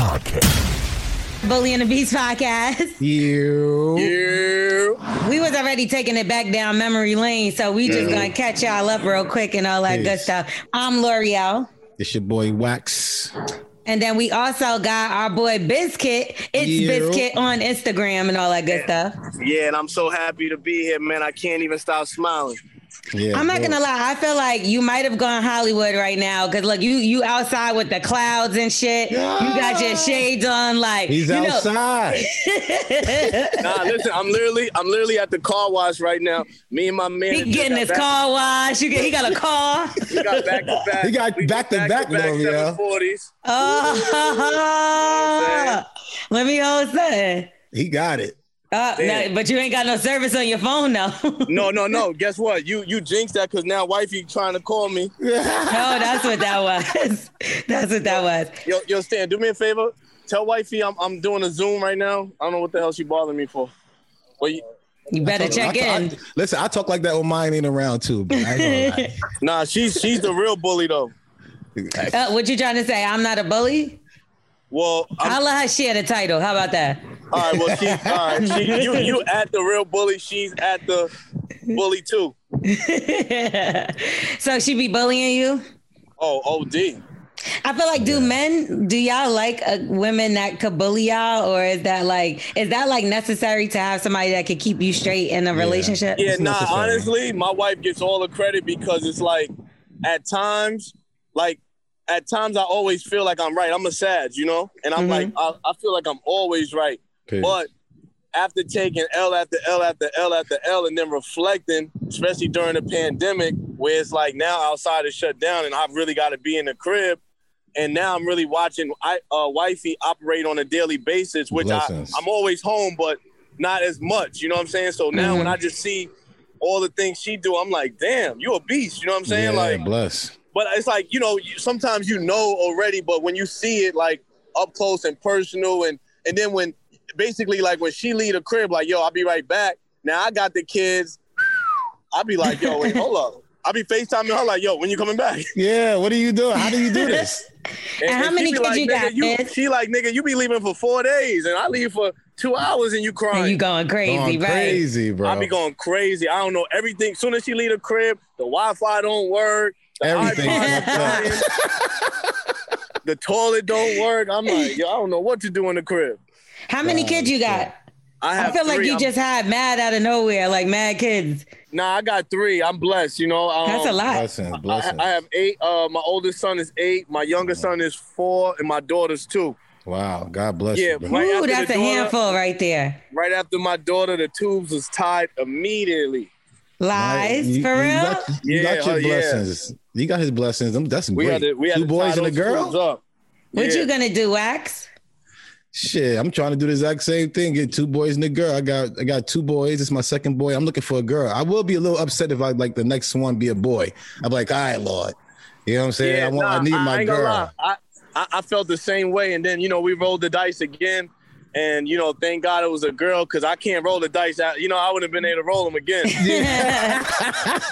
podcast. Bully and the Beast podcast. You. Yeah. We was already taking it back down memory lane, so we just gonna catch y'all up real quick and all that good stuff. I'm L'Oreal. It's your boy Wax. And then we also got our boy Biscuit. It's Yeah. Biscuit on Instagram and all that good stuff. Yeah, and I'm so happy to be here, man. I can't even stop smiling. Yeah, I'm not gonna lie, I feel like you might have gone Hollywood right now because look, you you outside with the clouds and shit. You got your shades on, like He's you know- outside. Nah, listen, I'm literally, I'm literally at the car wash right now. Me and my man. He getting his car wash. You get, he got a car. he got back to back. He got we back to back, L'Oreal. 740s. Oh, let me hold something. he got it. Uh, no, but you ain't got no service on your phone now. no, No, no, no. Guess what? You you jinxed that because now wifey trying to call me. Oh, that's what that was. That's what that was. Yo, yo, Stan, do me a favor. Tell wifey I'm I'm doing a Zoom right now. I don't know what the hell she bothering me for. Well, you, You better check I- I- in. listen, I talk like that when mine ain't around too. But I ain't nah, she's she's the real bully though. Uh, what you trying to say? I'm not a bully. Well, I'm, I'll let her share the title. How about that? all right. Well, she all right. She, you you at the real bully. She's at the bully too. so she be bullying you? Oh, OD. I feel like, do men, do y'all like uh, women that could bully y'all, or is that like, is that like necessary to have somebody that could keep you straight in a relationship? Yeah, It's nah. necessary. Honestly, my wife gets all the credit because it's like, at times, like at times, I always feel like I'm right. I'm a Sag, you know, and I'm like, I, I feel like I'm always right. Peace. But after taking L after L after L after L and then reflecting, especially during the pandemic, where it's like now outside is shut down and I've really got to be in the crib. And now I'm really watching I uh, wifey operate on a daily basis, which I. I'm always home, but not as much. You know what I'm saying? So now when I just see all the things she do, I'm like, damn, you a beast. You know what I'm saying? yeah, like, bless. But it's like you know you, sometimes you know already but when you see it like up close and personal and and then when basically like when she leave the crib like yo i'll be right back now i got the kids i'll be like yo wait hold up i'll be facetiming her like yo when you coming back Yeah, what are you doing? How do you do this? And how she many be kids like, you got, "Nigga, you, she like nigga you be leaving for four days and i leave for two hours and you crying And you going crazy, Going right? crazy, bro. I be going crazy. I don't know everything. Soon as she leave the crib, the Wi-Fi don't work. The Everything iPod fucked is dying. the toilet don't work. I'm like, yo, I don't know what to do in the crib. How many kids you got? I have I feel like you I'm- just had mad out of nowhere, like mad kids. nah. I got three. I'm blessed. You know, um, That's a lot. Blessings, I. I have eight. Uh, my oldest son is eight. My youngest son is four, and my daughter's two. wow, God bless Yeah, you. bro. right Ooh, that's a daughter- handful right there. Right after my daughter, the tubes was tied immediately. Lies You- for you real? got- You Yeah, got your yeah. blessings. You got his blessings. Them- That's We great. had to. We had Two boys and a girl. Up. what Yeah. you gonna do, Wax? Shit, I'm trying to do the exact same thing. Get two boys and a girl. I got I got two boys. It's my second boy. I'm looking for a girl. I will be a little upset if I like the next one be a boy. I'm like, all right, Lord. You know what I'm saying? I want. I nah, need my ain't gonna girl. I, I I felt the same way, and then you know we rolled the dice again, and you know thank God it was a girl because I can't roll the dice out. You know I would have been able to roll them again.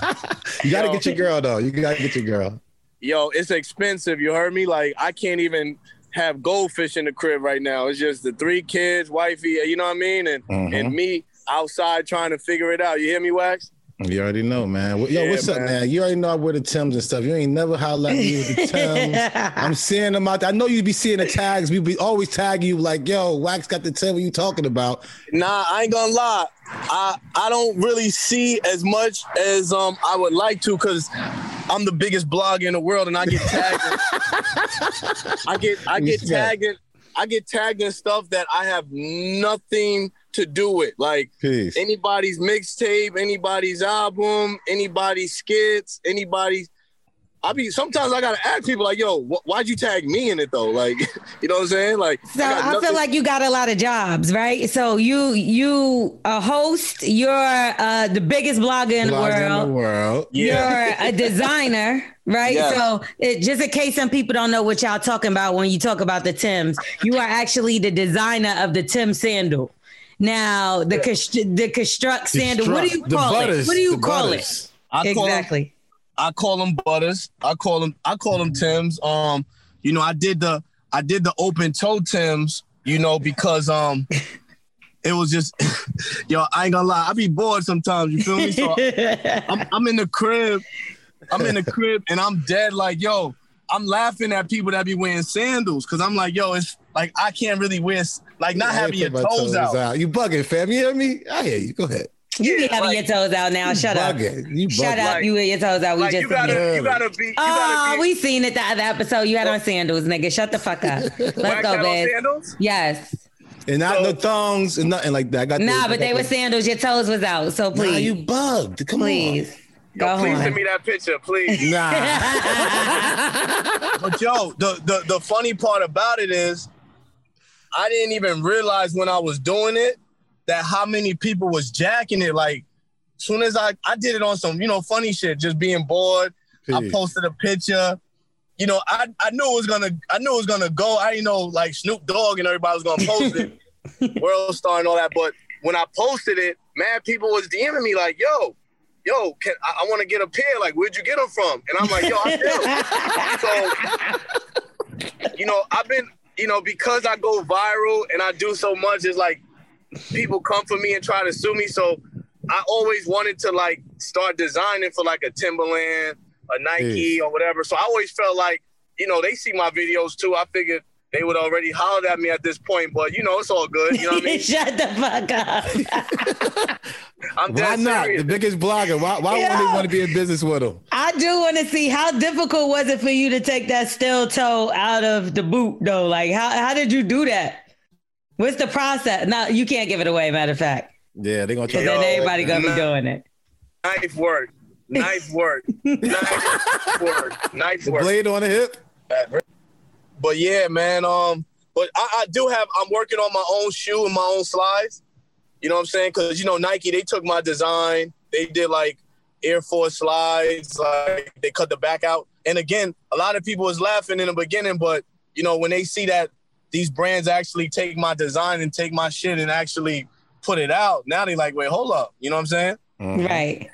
You got to Yo. get your girl though. You got to get your girl. Yo, it's expensive. You heard me? Like I can't even have goldfish in the crib right now. It's just the three kids, wifey. You know what I mean? And Mhm. and me outside trying to figure it out. You hear me, Wax? You already know, man. Yo, Yeah, what's up, man. You already know I wear the Tims and stuff. You ain't never holla at me with the Tims. I'm seeing them out there. I know you'd be seeing the tags. We be always tag you like, yo, Wax got the Tim. What you talking about? Nah, I ain't gonna lie. I I don't really see as much as um I would like to because I'm the biggest blogger in the world and I get tagged. I get I get tagged in I get tagged in stuff that I have nothing to do it. Like Peace. anybody's mixtape, anybody's album, anybody's skits, anybody's. I be sometimes I gotta ask people like, "Yo, wh- why'd you tag me in it though?" Like, you know what I'm saying? Like, So got I feel like you got a lot of jobs, right? So you you a host, you're uh, the biggest blogger in the world. in the world. Yeah. You're a designer, right? Yeah. So it, just in case some people don't know what y'all talking about when you talk about the Tims, you are actually the designer of the Tim sandal. Now the constr- the construct sandal. What do you The call butters, it? What do you call butters. I it? call 'em- Exactly. I call them butters. I call them I call them Tims. Um, you know, I did the I did the open toe Tims, you know, because um it was just yo, I ain't gonna lie, I be bored sometimes, you feel me? So I'm I'm in the crib, I'm in the crib and I'm dead like, yo, I'm laughing at people that be wearing sandals because I'm like, yo, it's like I can't really wear s- like not I having your put my toes, out. You bugging, fam. You hear me? I hear you. Go ahead. You be having like- your toes out now. Shut up. bugging. You Shut up. Like- you with your toes out. We Like just you gotta Yeah. you gotta be you Oh, gotta be we seen it the other episode. You had on sandals, nigga. Shut the fuck up. Let's Wax go, had babe. sandals? Yes. And not So- no thongs and nothing like that. I got Nah, the, but they were sandals. Your toes was out. So Nah, please, you bugged. Come on. please, Yo, go please on. send me that picture, please. on. Nah. But yo, the, the the funny part about it is, I didn't even realize when I was doing it that how many people was jacking it. Like, soon as I I did it on some you know funny shit, just being bored. I posted a picture. You know, I I knew it was gonna I knew it was gonna go. I didn't know like Snoop Dogg and everybody was gonna post it, World Star and all that. But when I posted it, mad people was DMing me like, "Yo, yo, can I, I want to get a pair? Like, where'd you get them from?" And I'm like, "Yo, I do." so, you know, I've been, you know, because I go viral and I do so much, it's like people come for me and try to sue me. So I always wanted to like start designing for like a Timberland, a Nike, or whatever. So I always felt like, you know, they see my videos too. I figured they would already holler at me at this point, but you know, it's all good. You know what I mean? Shut the fuck up. I'm Why dead not? serious. The biggest blogger. Why, why Yeah. would they want to be in business with him? I do want to see how difficult was it for you to take that steel toe out of the boot though? Like how how did you do that? What's the process? No, you can't give it away. Matter of fact, Yeah, they're gonna try. because then Yo, everybody gonna be doing it. Knife work. Knife work. Knife work. Knife The work. blade on the hip. But yeah, man. Um, but I, I do have. I'm working on my own shoe and my own slides. You know what I'm saying? Because you know Nike, they took my design. They did like Air Force slides. Like they cut the back out. And again, a lot of people was laughing in the beginning, but you know when they see that these brands actually take my design and take my shit and actually put it out, now they like, wait, hold up. You know what I'm saying? Right.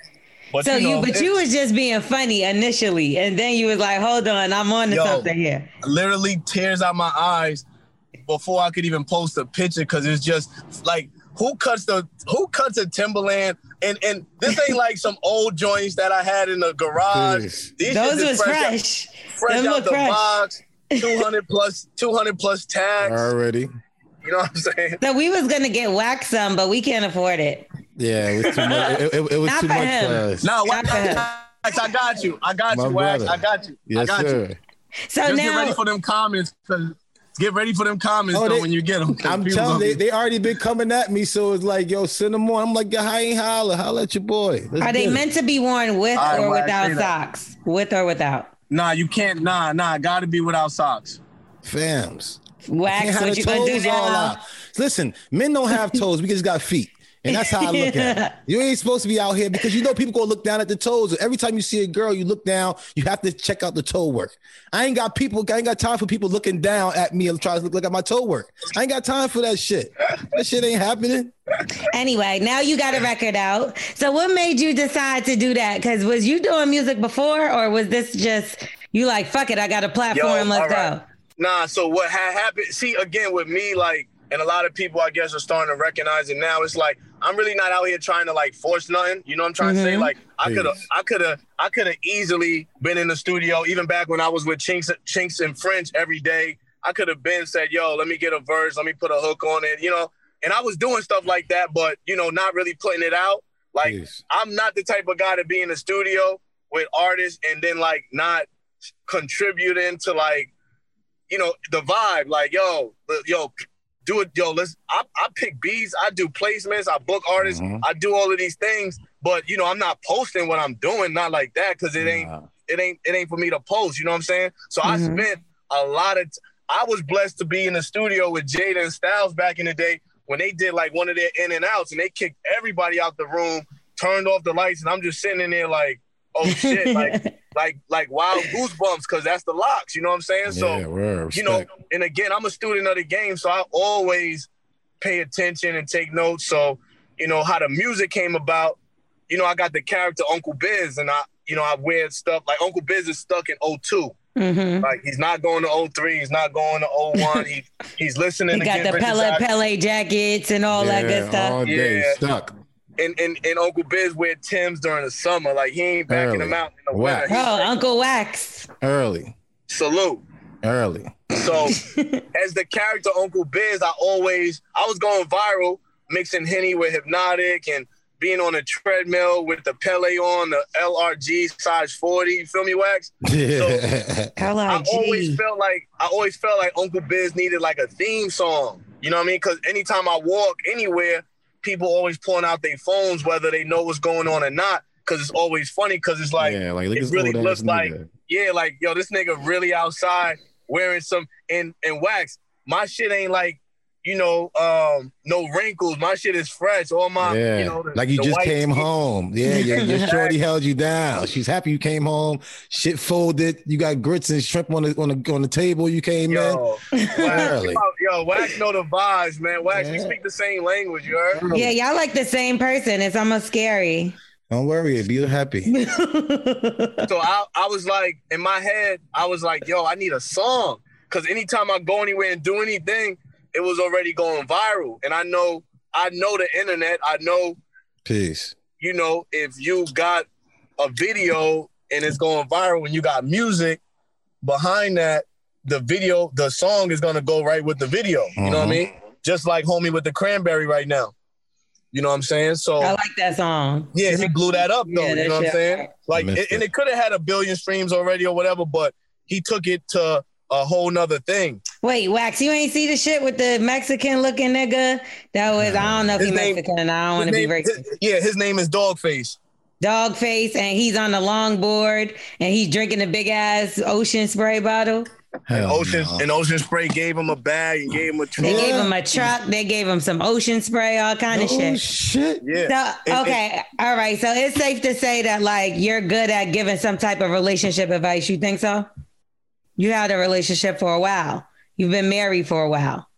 But So you, know, but you was just being funny initially, and then you was like, "Hold on, I'm on to Yo. something here." literally tears out my eyes before I could even post a picture because it's just like who cuts the who cuts a Timberland and and this ain't like some old joints that I had in the garage. These Those was is fresh, out- fresh. fresh out look the fresh. box. 200 plus 200 plus tax Already. You know what I'm saying? So we was gonna get wax some, but we can't afford it. Yeah, it was too much. It, it- it was Not too much him. for us. No, Not for him. Wax, I got you. I got My you, Wax. brother. I got you. I Yes, got you. sir. So Just get now, ready for them comments. Get ready for them comments Oh, though they- when you get them. I'm telling you, they, they already been coming at me, so it's like, yo, send them on. I'm like, yo, I ain't holler. Holla at your boy. Let's are they it. meant to be worn with All right, or without say that. socks? With or without? Nah, you can't. Nah, nah. Got to be without socks. Fams. Wax, Can't have what you gonna do all now? Listen, men don't have toes. We just got feet. And that's how I look at it. You ain't supposed to be out here because you know people gonna look down at the toes. Every time you see a girl, you look down, you have to check out the toe work. I ain't got people, I ain't got time for people looking down at me and trying to look, look at my toe work. I ain't got time for that shit. That shit ain't happening. Anyway, now you got a record out. So what made you decide to do that? Because was you doing music before, or was this just you like fuck it? I got a platform. let's all right. go. Nah, so what had happened? See, again with me, like, and a lot of people, I guess, are starting to recognize it now. It's like I'm really not out here trying to like force nothing. You know what I'm trying to say? Mhm. Like I could have, I could have, I could have easily been in the studio even back when I was with Chinx, Chinx and French every day. I could have been said, "Yo, let me get a verse, let me put a hook on it," you know. And I was doing stuff like that, but you know, not really putting it out. Like Please. I'm not the type of guy to be in the studio with artists and then like not contributing to like, you know, the vibe. Like, yo, yo, do it, yo. Let's. I, I pick beats. I do placements. I book artists. Mhm. I do all of these things. But you know, I'm not posting what I'm doing. Not like that because it ain't. Nah. It ain't. It ain't for me to post. You know what I'm saying? So I Mhm. spent a lot of. T- I was blessed to be in the studio with Jada and Styles back in the day when they did like one of their in and outs and they kicked everybody out the room, turned off the lights, and I'm just sitting in there like, oh shit, like like like wild goosebumps because that's the LOX. You know what I'm saying? So yeah, word, you know, and again, I'm a student of the game, so I always pay attention and take notes. So, you know, how the music came about, you know, I got the character Uncle Biz, and I, you know, I wear stuff like Uncle Biz is stuck in 02. Mhm. Like he's not going to 03, he's not going to 01. he he's listening He got get the Pelle Pelle jackets and all that good stuff. All day Yeah. stuck. And, and and Uncle Biz wear Tim's during the summer. Like he ain't backing Early. them out in the Whack. winter. He's Oh, Uncle Wax. Early. salute. Early. So as the character Uncle Biz, I always I was going viral, mixing Henny with Hpnotiq and being on a treadmill with the Pelle on the LRG size 40. You feel me, Wax? Yeah. So I always felt like I always felt like Uncle Biz needed like a theme song. You know what I mean? Because anytime I walk anywhere, people always pulling out their phones, whether they know what's going on or not. Because it's always funny. Because it's like yeah, like look it really looks like nigga. yeah, like yo, this nigga really outside wearing some and and wax. My shit ain't like you know um no wrinkles. My shit is fresh. All my yeah, you know the- like you just came tee. home. Yeah, your, your shorty held you down. She's happy you came home. Shit folded. You got grits and shrimp on the on the on the table. You came in. Yo, wax, Early. yo, wax know the vibes, man. Wax, we speak the same language. You heard? Yeah, y'all like the same person. It's almost scary. Don't worry, be happy. So I, I was like, in my head, I was like, yo, I need a song. Cause anytime I go anywhere and do anything, it was already going viral. And I know, I know the internet. I know, Peace. you know, if you got a video and it's going viral and you got music behind that, the video, the song is gonna go right with the video. You know what I Mhm. mean? Just like homie with the cranberry right now. You know what I'm saying? So I like that song. yeah, he blew that up though. Yeah, you know what I'm saying? hard. Like, Missed and it. it could have had a billion streams already or whatever, but he took it to a whole nother thing. Wait, Wax, you ain't see the shit with the Mexican looking nigga? That was, I don't know if His he's Mexican and I don't want to be name- racist. his- yeah, his name is Dogface. Dog face, and he's on the longboard and he's drinking a big ass ocean spray bottle. And Ocean no. and Ocean Spray gave him a bag and gave him a truck. They gave him a truck, they gave him some ocean spray, all kind of Oh shit. shit. Yeah. So And- okay, all right. So it's safe to say that like you're good at giving some type of relationship advice. You think so? You had a relationship for a while. You've been married for a while.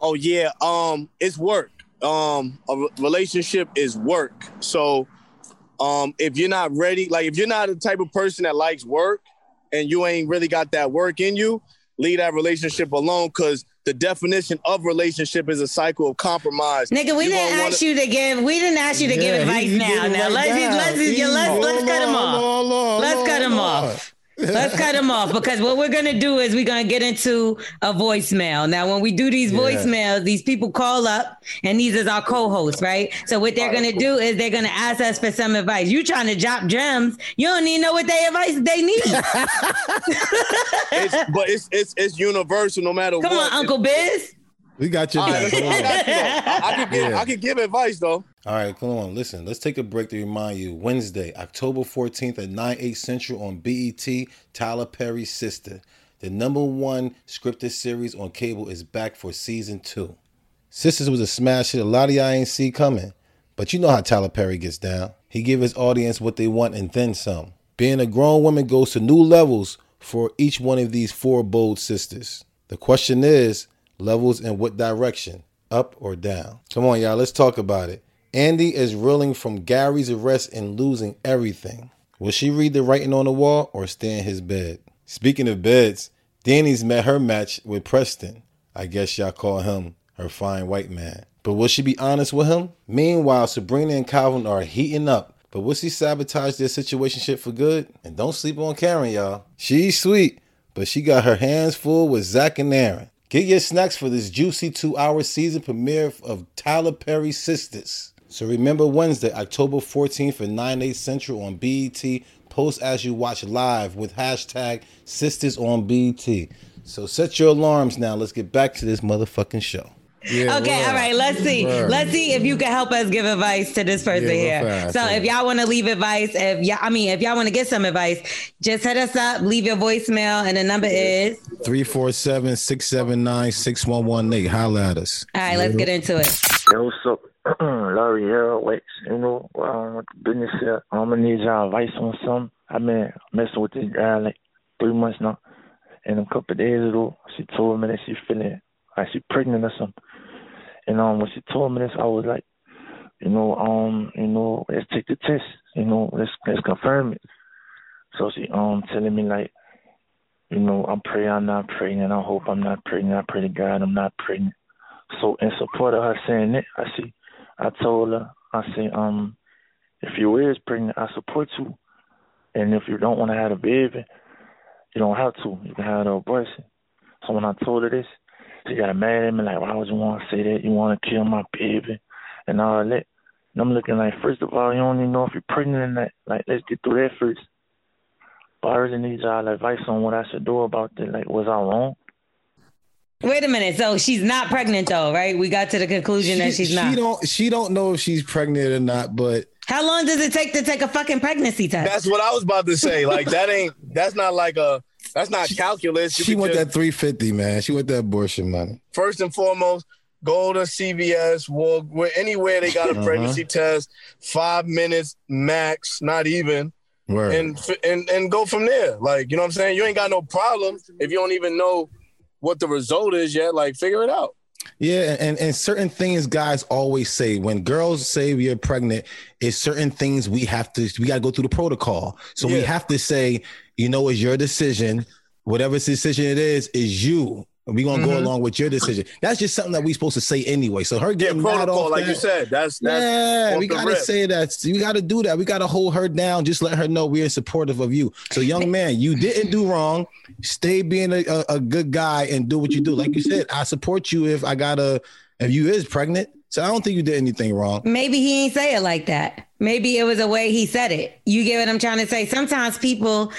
Oh yeah, um, it's work. Um, a re- relationship is work. So, um, if you're not ready, like if you're not the type of person that likes work, and you ain't really got that work in you, leave that relationship alone. Cause the definition of relationship is a cycle of compromise. Nigga, we You didn't ask you to give. We didn't ask you to give Yeah, he- advice now. Now right let's down. let's let's Easy. let's, let's cut him off. on, hold on, Let's cut him off. Let's cut him off because what we're gonna do is we're gonna get into a voicemail. Now, when we do these Yeah. voicemails, these people call up and these is our co-hosts, right? So what they're gonna do is they're gonna ask us for some advice. You trying to drop gems? You don't even know what they advice they need. It's, but it's it's it's universal no matter Come what. on, Uncle Biz. We got your All right, back. I got you. I, I can give Yeah. I can give advice though. All right, come on. Listen, let's take a break to remind you. Wednesday, October 14th at 9, 8 Central on BET, Tyler Perry's Sister. The number one scripted series on cable is back for season two. Sistas was a smash hit. A lot of y'all ain't see coming. But you know how Tyler Perry gets down. He give his audience what they want and then some. Being a grown woman goes to new levels for each one of these four bold sisters. The question is, levels in what direction? Up or down? Come on, y'all, let's talk about it. Andi is reeling from Gary's arrest and losing everything. Will she read the writing on the wall or stay in his bed? Speaking of beds, Danni's met her match with Preston. I guess y'all call him her fine white man. But will she be honest with him? Meanwhile, Sabrina and Calvin are heating up. But will she sabotage their situation for good? And don't sleep on Karen, y'all. She's sweet, but she got her hands full with Zac and Aaron. Get your snacks for this juicy two-hour season premiere of Tyler Perry Sistas. So remember Wednesday, October 14th at 9, 8 Central on BET. Post as you watch live with hashtag Sistas on BET. So set your alarms now. Let's get back to this motherfucking show. Yeah, okay, word. all right. Let's see. Word. Let's see if you can help us give advice to this person yeah, here. Fast, so, if y'all want to leave advice, if y'all, I mean, if y'all want to get some advice, just hit us up, leave your voicemail, and the number is 347 679 6118. Holla at us. All right, let's get into it. Yo, what's up? Larry here, Wax, you know, um, business here. I'm gonna need y'all advice on something. I've been messing with this guy like three months now. And a couple of days ago, she told me that she feeling like she pregnant or something. And um, when she told me this, I was like, you know, um, you know, let's take the test. You know, let's let's confirm it. So she um telling me like, you know, I'm praying I'm not praying, and I hope I'm not pregnant. I pray to God I'm not pregnant. So in support of her saying it, I see, I told her, I say, um, if you is pregnant, I support you. And if you don't want to have a baby, you don't have to. You can have an abortion. So when I told her this, she got mad at me like, why would you want to say that? You want to kill my baby and all that. And I'm looking like, first of all, you don't even know if you're pregnant or not. Like, let's get through that first. But I really need y'all advice on what I should do about that. Like, was I wrong? Wait a minute. So she's not pregnant though, right? We got to the conclusion she, that she's not. She don't she don't know if she's pregnant or not, but how long does it take to take a fucking pregnancy test? That's what I was about to say. Like that ain't that's not like a that's not calculus. she want that 350, man. She want that abortion money. First and foremost, go to CVS, walk anywhere they got a uh-huh. pregnancy test, five minutes max, not even. Word. And and and go from there. Like, you know what I'm saying? You ain't got no problem if you don't even know what the result is yet. Like, figure it out. Yeah, and, and certain things guys always say when girls say we are pregnant, is certain things we have to we gotta go through the protocol. So yeah. we have to say, you know, it's your decision. Whatever decision it is, is you. We're gonna mm-hmm. go along with your decision. That's just something that we're supposed to say anyway. So her getting yeah, protocol, like that, you said, that's, that's yeah. We gotta say that. We gotta do that. We gotta hold her down. Just let her know we're supportive of you. So, young man, you didn't do wrong. Stay being a, a, a good guy and do what you do. Like you said, I support you if I gotta. If you is pregnant, so I don't think you did anything wrong. Maybe he ain't say it like that. Maybe it was a way he said it. You get what I'm trying to say? Sometimes people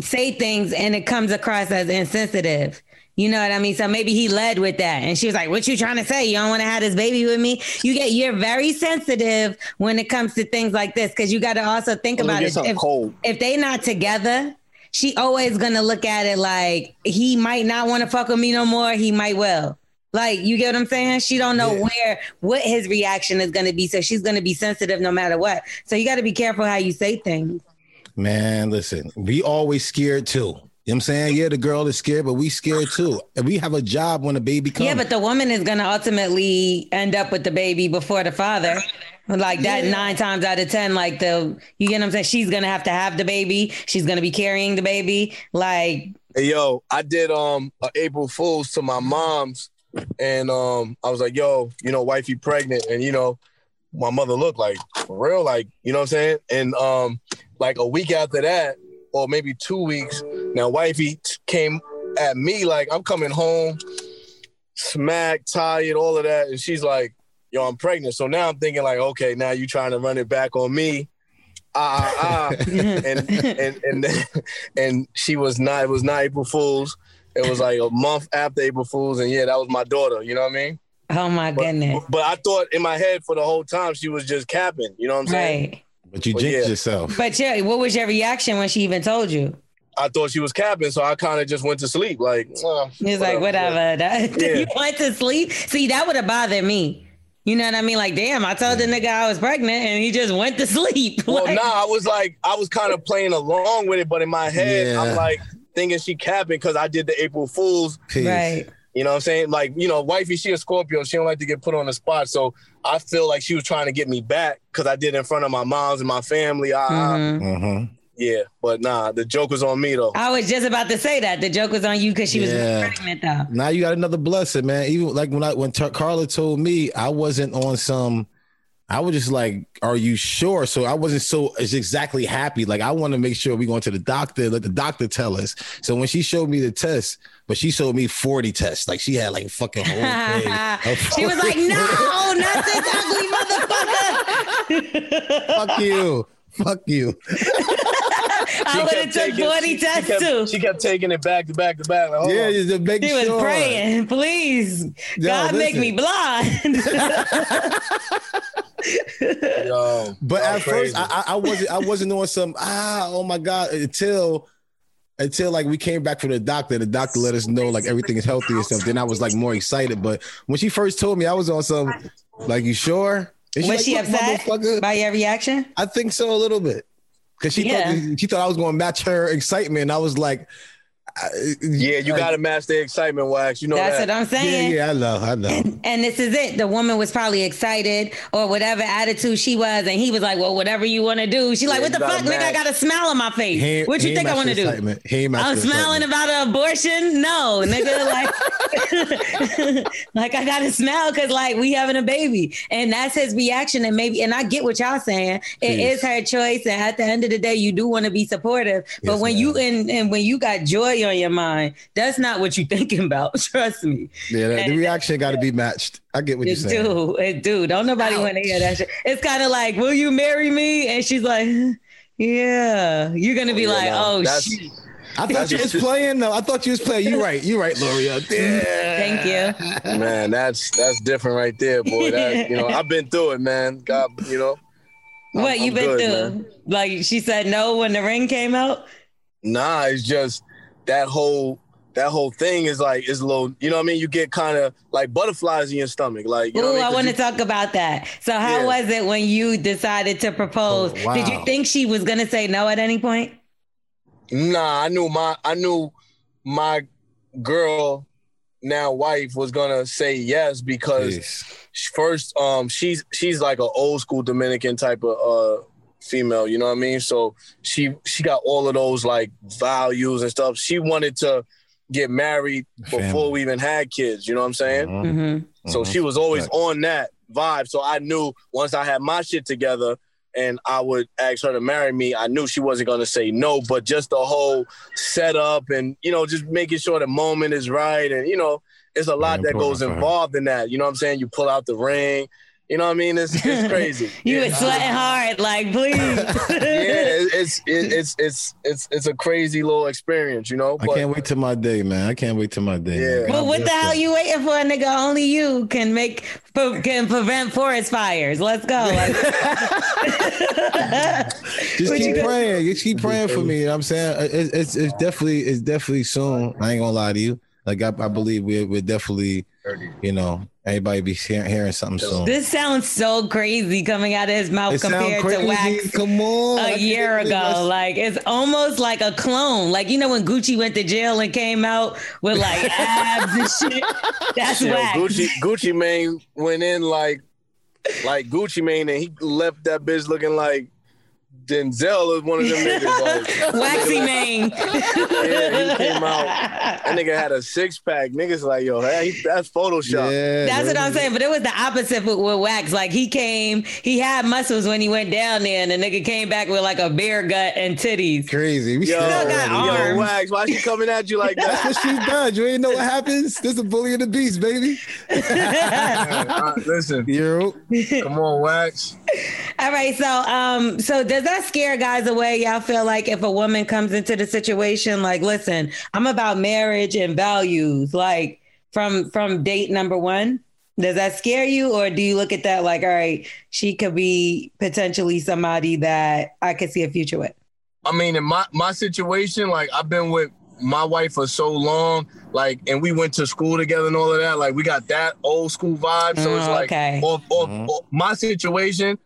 say things and it comes across as insensitive. You know what I mean? So maybe he led with that. And she was like, What you trying to say? You don't want to have this baby with me? You get you're very sensitive when it comes to things like this because you got to also think about it. If, cold. if they not together, she always gonna look at it like he might not want to fuck with me no more. He might well. Like you get what I'm saying? She don't know yeah. where what his reaction is gonna be. So she's gonna be sensitive no matter what. So you gotta be careful how you say things. Man, listen, we always scared too. You know what I'm saying? Yeah, the girl is scared, but we scared too. And we have a job when the baby comes. Yeah, but the woman is gonna ultimately end up with the baby before the father. Like that yeah. nine times out of ten, like the you get what I'm saying? She's gonna have to have the baby. She's gonna be carrying the baby. Like hey, yo, I did um April Fools to my mom's and um I was like, yo, you know, wifey pregnant, and you know, my mother looked like for real, like, you know what I'm saying? And um like a week after that, or maybe two weeks. Now, wifey came at me like I'm coming home, smack, tired, all of that, and she's like, "Yo, I'm pregnant." So now I'm thinking like, okay, now you're trying to run it back on me. Ah, ah, ah. and and and and she was not. It was not April Fools. It was like a month after April Fools, and yeah, that was my daughter. You know what I mean? Oh my but, goodness! But I thought in my head for the whole time she was just capping. You know what I'm saying? Right. But you jinxed yeah. yourself. But yeah, what was your reaction when she even told you? I thought she was capping, so I kind of just went to sleep. Like, uh, he's like, whatever. Yeah. yeah. you went to sleep. See, that would have bothered me. You know what I mean? Like, damn, I told the nigga I was pregnant, and he just went to sleep. Well, like, nah, I was like, I was kind of playing along with it, but in my head, yeah. I'm like thinking she capping because I did the April Fools. Peace. Right. You know what I'm saying? Like, you know, wifey, she a Scorpio. She don't like to get put on the spot. So I feel like she was trying to get me back because I did in front of my moms and my family. Uh, mm-hmm. Mm-hmm. yeah, but nah, the joke was on me though. I was just about to say that the joke was on you because she Yeah. was pregnant though. Now you got another blessing, man. Even like when I when Tar- Carla told me, I wasn't on some. I was just like, "Are you sure?" So I wasn't so as exactly happy. Like I want to make sure we going to the doctor. Let the doctor tell us. So when she showed me the test, but she showed me forty tests. Like she had like fucking whole thing. she was like, 40 "No, not this ugly motherfucker." Fuck you. Fuck you. I would have took forty she, tests she kept, too. She kept taking it back to back to back. Like, Yeah, on. just to make He was praying, please, God make me blind. Yo, But at crazy. first, I, I, I wasn't. I wasn't on some. Ah, oh my god! Until, until like we came back from the doctor. The doctor let us know like everything is healthy and stuff. Then I was like more excited. But when she first told me, I was on some. Like, you sure? And was like, she upset by your reaction? I think so a little bit. Cause she Yeah. thought she thought I was going to match her excitement. And I was like, yeah, you uh, got to match the excitement, Wax. You know That's that. what I'm saying. yeah, yeah, I know, I know. And this is it. The woman was probably excited or whatever attitude she was, and he was like, "Well, whatever you want to do." She like, Yeah, "What the you gotta fuck, nigga? I got a smile on my face. He what you think I want to do?" excitement. He I'm the smiling excitement. about an abortion. No, nigga, like, like I got to smile because like we having a baby, and that's his reaction. And maybe, and I get what y'all saying. It Jeez. is her choice, and at the end of the day, you do want to be supportive. But Yes, when you and and when you got joy on your mind, that's not what you're thinking about. Trust me. Yeah, that- the reaction got to be matched. I get what you're saying. do, it do. Don't nobody want to hear that shit. It's kind of like, "Will you marry me?" And she's like, "Yeah." You're gonna be Yeah, like, no, "Oh shit." I thought you was playing. No, I thought you was playing. You're right. You're right, Loria. Yeah. Thank you. man, that's that's different right there, boy. That you know, I've been through it, man. God, you know. I'm- What you I'm been good, through? man. Like she said no when the ring came out. Nah, it's just that whole that whole thing is like is a little. You know what I mean? You get kind of like butterflies in your stomach, like you know. Ooh, what I I, mean? want 'Cause to talk about that. So how Yeah. was it when you decided to propose? Oh, wow. Did you think she was gonna say no at any point? Nah, I knew my I knew my girl, now wife, was gonna say yes because Jeez. first um she's she's like an old school dominican type of uh female you know what i mean so she she got all of those like values and stuff she wanted to get married before we even had kids you know what i'm saying Mhm, Mm-hmm. so mhm. she was always Right. on that vibe so i knew once i had my shit together and i would ask her to marry me i knew she wasn't going to say no but just the whole setup and you know just making sure the moment is right and you know it's a lot Very that goes important for her. involved in that you know what i'm saying you pull out the ring you know what i mean it's, it's crazy You yeah. was sweating hard, like please. yeah it- it's it's it's it's it's a crazy little experience you know I can't wait till my day, man. I can't wait till my day. Yeah. man. Well, what the hell you. you waiting for, nigga? Only you can make can prevent forest fires. Let's go. Like, Just keep you praying. Just keep praying for me. You know what I'm saying It- it's it's definitely it's definitely soon. I ain't gonna lie to you. Like I, I believe we're we're definitely you know everybody be hearing, hearing something soon. this sounds so crazy coming out of his mouth It compared to crazy. Wax Come on, I a can't year ago. that's- Like it's almost like a clone. Like you know when Gucci went to jail and came out with like abs and shit. That's Yo, Wax. Gucci Gucci Mane went in like like Gucci Mane and he left that bitch looking like Denzel is one of them niggas. Like, Waxy mane. yeah, he came out. That nigga had a six pack. Niggas like, yo, hey, that's Photoshop. Yeah, That's what. I'm saying. But it was the opposite with, with Wax. Like he came, he had muscles when he went down there, and the nigga came back with like a bear gut and titties. Crazy. We Yo, still got already, yo, arms. Wax, why she coming at you like That's that? what she does. You ain't know what happens. This is a bully of the beast, baby. Uh, listen, You come on, Wax. All right, so um, so does that scare guys away? Y'all feel like if a woman comes into the situation, like, listen, I'm about marriage and values, like from from date number one. Does that scare you, or do you look at that like, all right, she could be potentially somebody that I could see a future with? I mean, in my my situation, like I've been with my wife for so long, like, and we went to school together and all of that. Like, we got that old school vibe. So it's Oh, like, okay. or, or, Mhm. or my situation,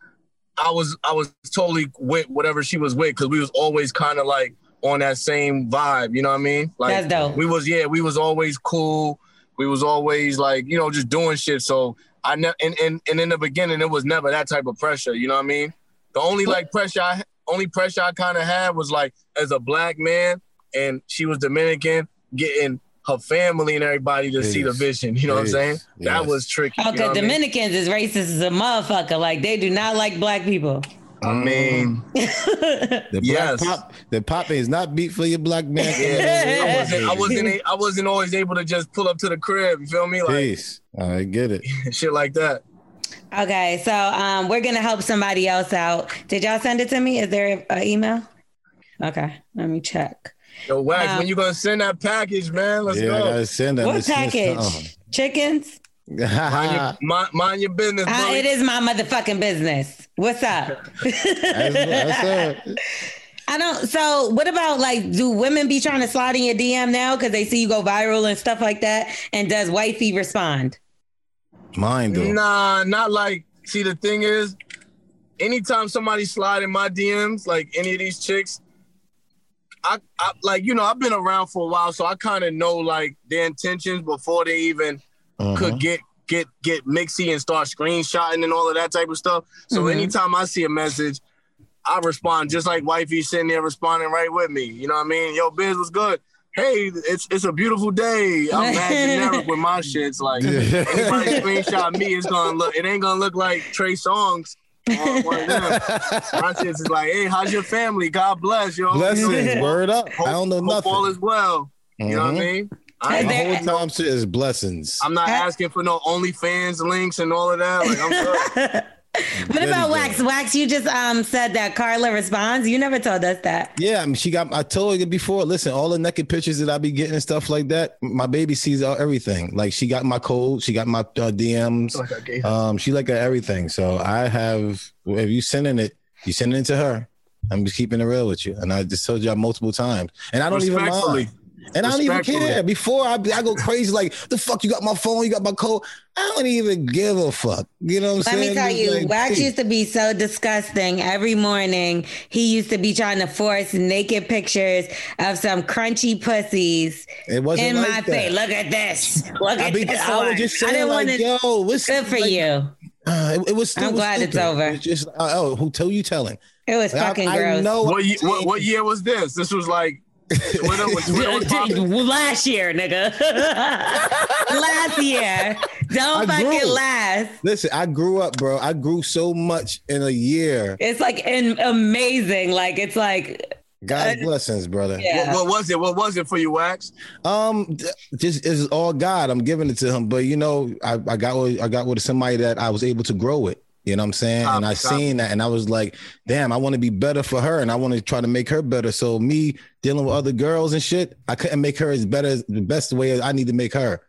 I was I was totally with whatever she was with because we was always kind of like on that same vibe. You know what I mean? Like, That's dope. we was yeah, we was always cool. We was always like you know just doing shit. So I ne- and, and and in the beginning it was never that type of pressure. You know what I mean? The only like pressure I only pressure I kind of had was like as a black man, and she was Dominican, getting her family and everybody to see the vision. You know what I'm Peace. saying? That Yes. was tricky. Oh, you know because I mean? Dominicans is racist as a motherfucker. Like they do not like black people. I mean, The black Yes. pop, the pop is not beat for your black man. I wasn't, I wasn't, I wasn't always able to just pull up to the crib. You feel me? Like Peace. I get it. shit like that. Okay, so um, we're gonna help somebody else out. Did y'all send it to me? Is there an email? Okay, let me check. Yo, Wax, Um, when you gonna send that package, man? Let's yeah, I go. gotta send that. What Let's- let's- package? Chickens? Mind your, mind, mind your business, Uh, it is my motherfucking business. What's up? That's, that's. I don't. So, what about like, do women be trying to slide in your DM now because they see you go viral and stuff like that? And does wifey respond? Mine though. Nah, not like. See, the thing is, anytime somebody slide in my DMs, like any of these chicks, I, I like you know I've been around for a while, so I kind of know like their intentions before they even Uh-huh. could get get get mixy and start screenshotting and all of that type of stuff. So Mhm. anytime I see a message, I respond just like wifey sitting there responding right with me. You know what I mean? Yo, Biz was good. Hey, it's it's a beautiful day. I'm mad generic with my shits. Like anybody screenshot me, it's gonna look. It ain't gonna look like Trey Songz. Or one. My shits is like, hey, how's your family? God bless yo. Blessings. Word up. I don't know Hope all nothing. is well. You know what I Mhm. mean? I Is ain't, The there- whole time shit is blessings. I'm not asking for no OnlyFans links and all of that. Like I'm good. What about Wax? Wax, you just um said that Carla responds. You never told us that. Yeah, I mean, she got. I told you before. Listen, all the naked pictures that I be getting and stuff like that. My baby sees all, everything. Like she got my code. She got my uh, DMs. Like I gave her. Um, she like everything. So I have. If you sending it, you sending it to her. I'm just keeping it real with you, and I just told y'all multiple times, and I don't even Respectfully. mind. And I don't even care. Before I, I go crazy, like the fuck you got my phone, you got my code. I don't even give a fuck. You know what I'm Let saying? Let me tell It's you, like, Wax hey. used to be so disgusting. Every morning, he used to be trying to force naked pictures of some crunchy pussies It wasn't in like my that. face. Look at this. Look I, at be, this I one. was just I didn't like, want to. yo, what's Good for like, you. Uh, it, it was. I'm it was glad it's over. It just uh, oh, who told you telling? It was Like, I- fucking I, gross. know. What, ye- what, what year was this? This was like Twitter. Was Twitter was? Last year, nigga. Last year. Don't I fucking last. Listen, I grew up, bro. I grew so much in a year. It's like an amazing. Like it's like God's blessings, brother. yeah. What, what was it? What was it for you, Wax? Um, just it's all God. I'm giving it to him, but you know, I, I got with, I got with somebody that I was able to grow with. You know what I'm saying? and I copy. seen that, and I was like, damn, I want to be better for her, and I want to try to make her better. So me dealing with other girls and shit, I couldn't make her as better as the best way I need to make her.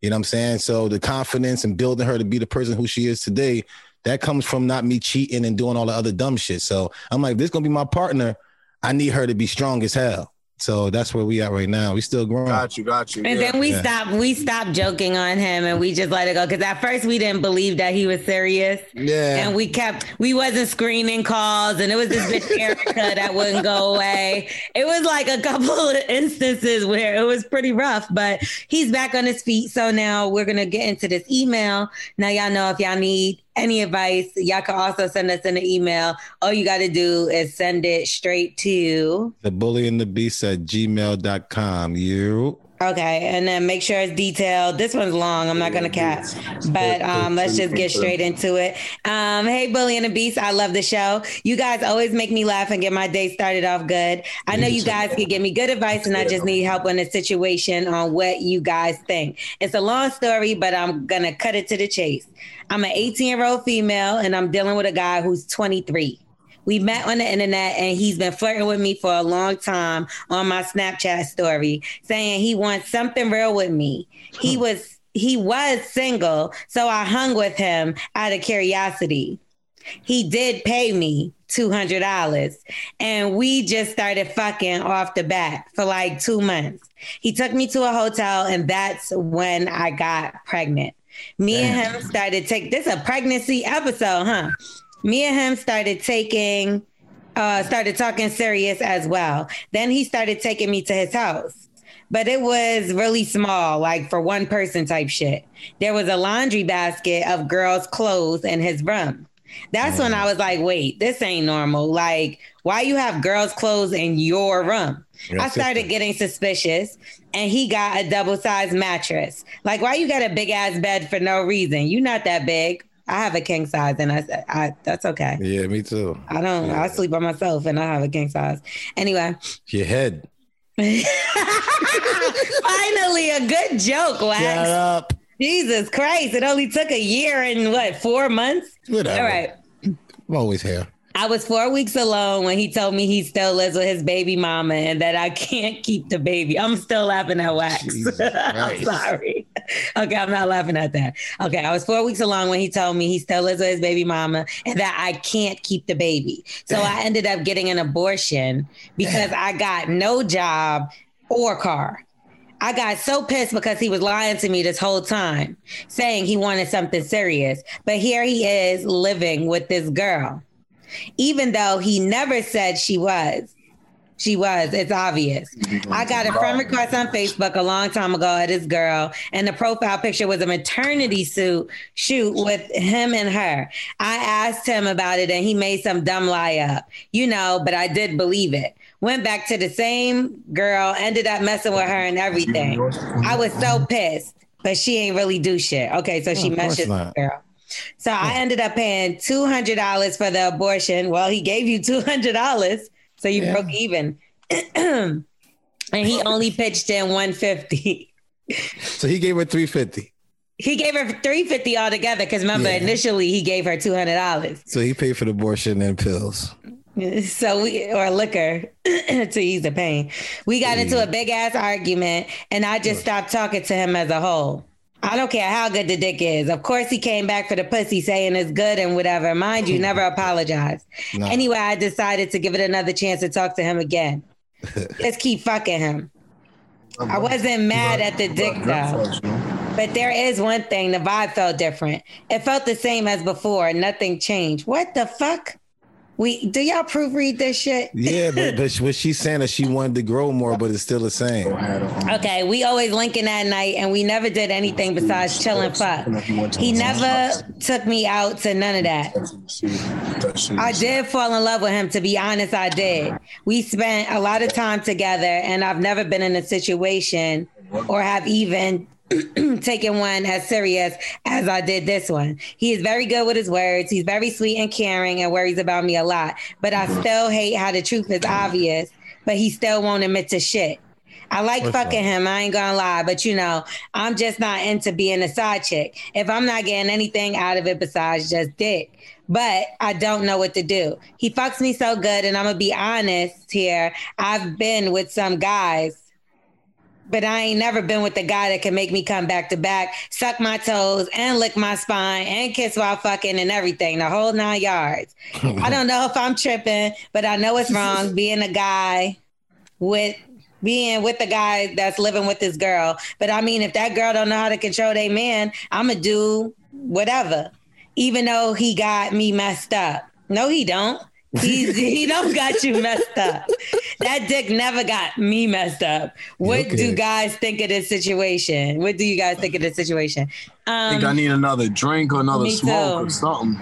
You know what I'm saying? So the confidence and building her to be the person who she is today, that comes from not me cheating and doing all the other dumb shit. So I'm like, this gonna be my partner. I need her to be strong as hell. So that's where we at right now. We still growing. Got you, got you. And yeah. then we Yeah. stopped we stopped joking on him and we just let it go. Cause at first we didn't believe that he was serious. Yeah. And we kept we wasn't screening calls and it was this bitch Erica that wouldn't go away. It was like a couple of instances where it was pretty rough, but he's back on his feet. So now we're gonna get into this email. Now y'all know if y'all need any advice, y'all can also send us an email. All you gotta do is send it straight to The bully and the beast at gmail.com. You. Okay, and then make sure it's detailed. This one's long. I'm not gonna cap, but um, let's just get straight into it. Um, hey, Bully and the Beast, I love the show. You guys always make me laugh and get my day started off good. I know you guys can give me good advice, and I just need help in a situation on what you guys think. It's a long story, but I'm gonna cut it to the chase. I'm an 18 year old female, and I'm dealing with a guy who's 23. We met on the internet and he's been flirting with me for a long time on my Snapchat story, saying he wants something real with me. He hmm. was he was single, so I hung with him out of curiosity. He did pay me $200 and we just started fucking off the bat for like 2 months. He took me to a hotel and that's when I got pregnant. Me and him started take this a pregnancy episode, huh? Me and him started taking uh started talking serious as well. Then he started taking me to his house. But it was really small, like for one person type shit. There was a laundry basket of girls' clothes in his room. That's when I was like, wait, this ain't normal. Like, why you have girls' clothes in your room? Your I started sister. getting suspicious, and he got a double sized mattress. Like, why you got a big ass bed for no reason? You not that big. I have a king size, and I I that's okay. Yeah, me too. I don't. I sleep by myself, and I have a king size. Anyway, Your head. finally a good joke, Wax. Shut up. Jesus Christ! It only took a year and what four months. Whatever. All right. I'm always here. I was four weeks alone when he told me he still lives with his baby mama and that I can't keep the baby. I'm still laughing at wax. I'm sorry. Okay, I'm not laughing at that. Okay, I was four weeks alone when he told me he still lives with his baby mama and that I can't keep the baby. So I ended up getting an abortion because I got no job or car. I got so pissed because he was lying to me this whole time, saying he wanted something serious. But here he is living with this girl even though he never said she was. She was. It's obvious. I got a friend request on Facebook a long time ago at this girl, and the profile picture was a maternity suit shoot with him and her. I asked him about it, and he made some dumb lie up, you know, but I did believe it. Went back to the same girl, ended up messing with her and everything. I was so pissed, but she ain't really do shit. Okay, so she course with the girl. So I ended up paying two hundred dollars for the abortion. Well, he gave you two hundred dollars, so you Yeah. broke even. and he only pitched in one fifty. So he gave her 350. He gave her three fifty altogether because remember Yeah. initially he gave her two hundred dollars. So he paid for the abortion and pills. So we or liquor to ease the pain. We got into mm. a big ass argument, and I just stopped talking to him as a whole. I don't care how good the dick is. Of course, he came back for the pussy saying it's good and whatever. Mind you, never apologized. No. Anyway, I decided to give it another chance to talk to him again. Just keep fucking him. I wasn't mad at the dick though. But there is one thing, the vibe felt different. It felt the same as before. Nothing changed. What the fuck? We do y'all proofread this shit? Yeah, but, but what she's saying is she wanted to grow more, but it's still the same. Okay, we always linking that night, and we never did anything besides chill and fuck. He never took me out to none of that. I did fall in love with him, to be honest, I did. We spent a lot of time together, and I've never been in a situation or have even taken one as serious as I did this one. He is very good with his words. He's very sweet and caring and worries about me a lot. But I still hate how the truth is obvious, but he still won't admit to shit. I like What's fucking that? him. I ain't gonna lie, but you know, I'm just not into being a side chick. If I'm not getting anything out of it besides just dick, but I don't know what to do. He fucks me so good, and I'm gonna be honest here. I've been with some guys, but I ain't never been with the guy that can make me come back to back, suck my toes, and lick my spine, and kiss while fucking and everything, the whole nine yards. I don't know if I'm tripping, but I know it's wrong being a guy with being with the guy that's living with this girl. But I mean, if that girl don't know how to control their man, I'ma do whatever. Even though he got me messed up. No, he don't. He's, he don't got you messed up. That dick never got me messed up. What Okay. do guys think of this situation? What do you guys think of this situation? I think Um, I need another drink or another smoke too. or something.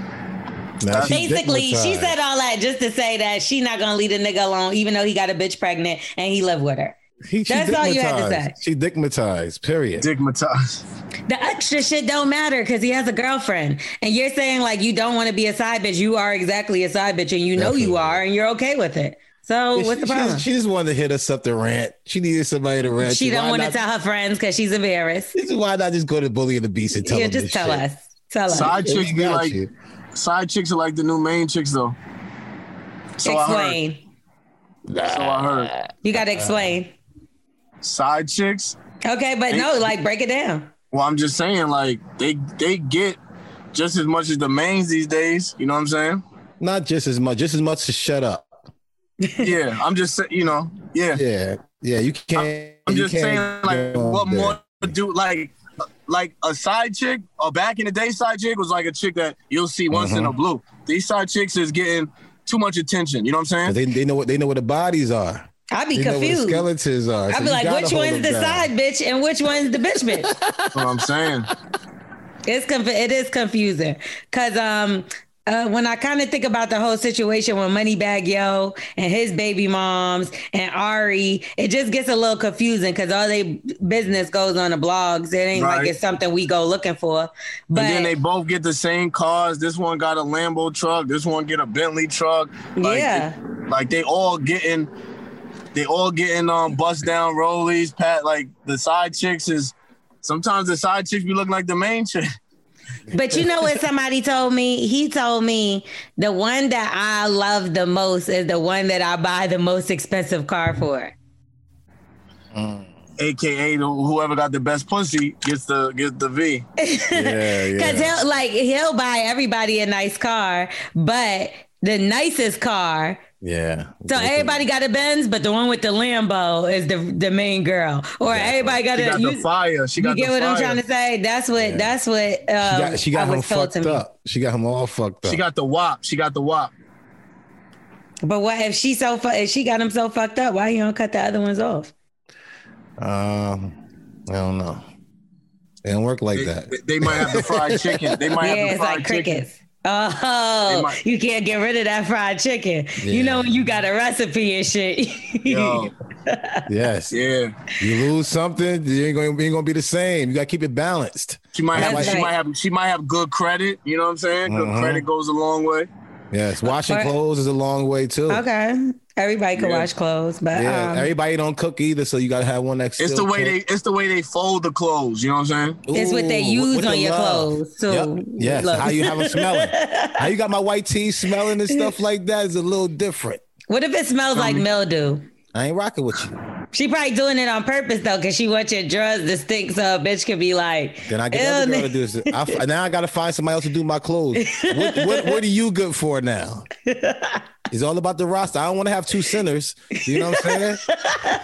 Now Basically, she said all that just to say that she not gonna leave the nigga alone, even though he got a bitch pregnant and he lived with her. He, she That's all you had to say. She digmatized. Period. Stigmatized. The extra shit don't matter because he has a girlfriend, and you're saying like you don't want to be a side bitch. You are exactly a side bitch, and you know Definitely. you are, and you're okay with it. So Yeah, what's she, the she problem? just, she just wanted to hit us up to rant. She needed somebody to rant. She to. don't Why want to tell her friends because she's embarrassed. This is why not just go to Bully and the Beast and tell yeah, them just this tell shit. us. Tell us. Side chicks we be like you. side chicks are like the new main chicks though. So I heard. explain. So I heard. You got to explain. Side chicks. Okay, but no, like break it down. Well, I'm just saying, like they they get just as much as the mains these days. You know what I'm saying? Not just as much, just as much to shut up. Yeah, I'm just saying, you know, yeah. Yeah, yeah. You can't. I'm you just can't saying, like, what there. more do like, like a side chick, or back in the day, side chick was like a chick that you'll see once in Mhm. a blue. These side chicks is getting too much attention. You know what I'm saying? They, they know what they know what the bodies are. I'd be They know what the confused. skeletons are. I'd So be like, which one's the down. side bitch and which one's the bitch bitch? That's what I'm saying. It's conf- it is confusing because um uh, when I kind of think about the whole situation with Moneybagg Yo and his baby moms and Ari, it just gets a little confusing because all they business goes on the blogs. It ain't Right. like it's something we go looking for. But and then they both get the same cars. This one got a Lambo truck. This one get a Bentley truck. Like, Yeah. like they all getting, they all getting um bust down rollies. Pat like the side chicks is. Sometimes the side chicks be looking like the main chick. But you know what somebody told me? He told me the one that I love the most is the one that I buy the most expensive car for. AKA whoever got the best pussy gets the gets the V. Yeah, Cause yeah. he'll like he'll buy everybody a nice car, but the nicest car. Yeah. So everybody got a Benz, but the one with the Lambo is the the main girl. Or everybody got She a got you, the fire. She got. you got get the what fire. I'm trying to say? That's what that's what um, She got, she got him fucked up. She got him all fucked up. She got the wop. She got the wop. But what if she so fu- if she got him so fucked up? Why you don't cut the other ones off? um, I don't know. It don't work like They, that. they- they might have the fried chicken. They might yeah, have the it's fried like chicken. crickets. Oh, might- you can't get rid of that fried chicken. You know when you got a recipe and shit. Yo, Yes. yeah. You lose something, you ain't going, you ain't going to be the same. You got to keep it balanced. She might have. That's She might have. She might have good credit. You know what I'm saying? Good Mhm. credit goes a long way. Yes. Washing clothes is a long way too. okay, everybody can Yeah. wash clothes, but Yeah. um, Everybody don't cook either, so you got to have one next. It's the way they. It's the way they fold the clothes. You know what I'm saying? It's what they use on your clothes, too. Yep. Yes. Look. How you have them smelling? How you got my white tea smelling and stuff like that is a little different. what if it smells like mildew? I ain't rocking with you. She probably doing it on purpose though, because she wants your drugs to stink, so a bitch could be like, Then I get "Ew, another girl to do this. I f now I got to find somebody else to do my clothes. What, what, what are you good for now? It's all about the roster. I don't want to have two centers. You know what I'm saying?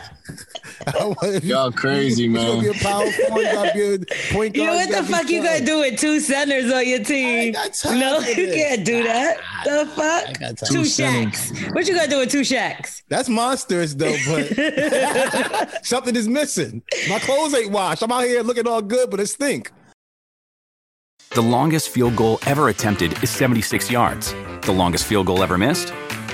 Want, you- Y'all crazy, You gonna be man. a power forward. You gotta be a point guard. You what the fuck you strong. gonna do with two centers on your team? No, you can't do that. The fuck? Two Two Shaqs. What you gonna do with two Shaqs? That's monstrous though, but something is missing. My clothes ain't washed. I'm out here looking all good, but it stink. The longest field goal ever attempted is 76 yards. The longest field goal ever missed?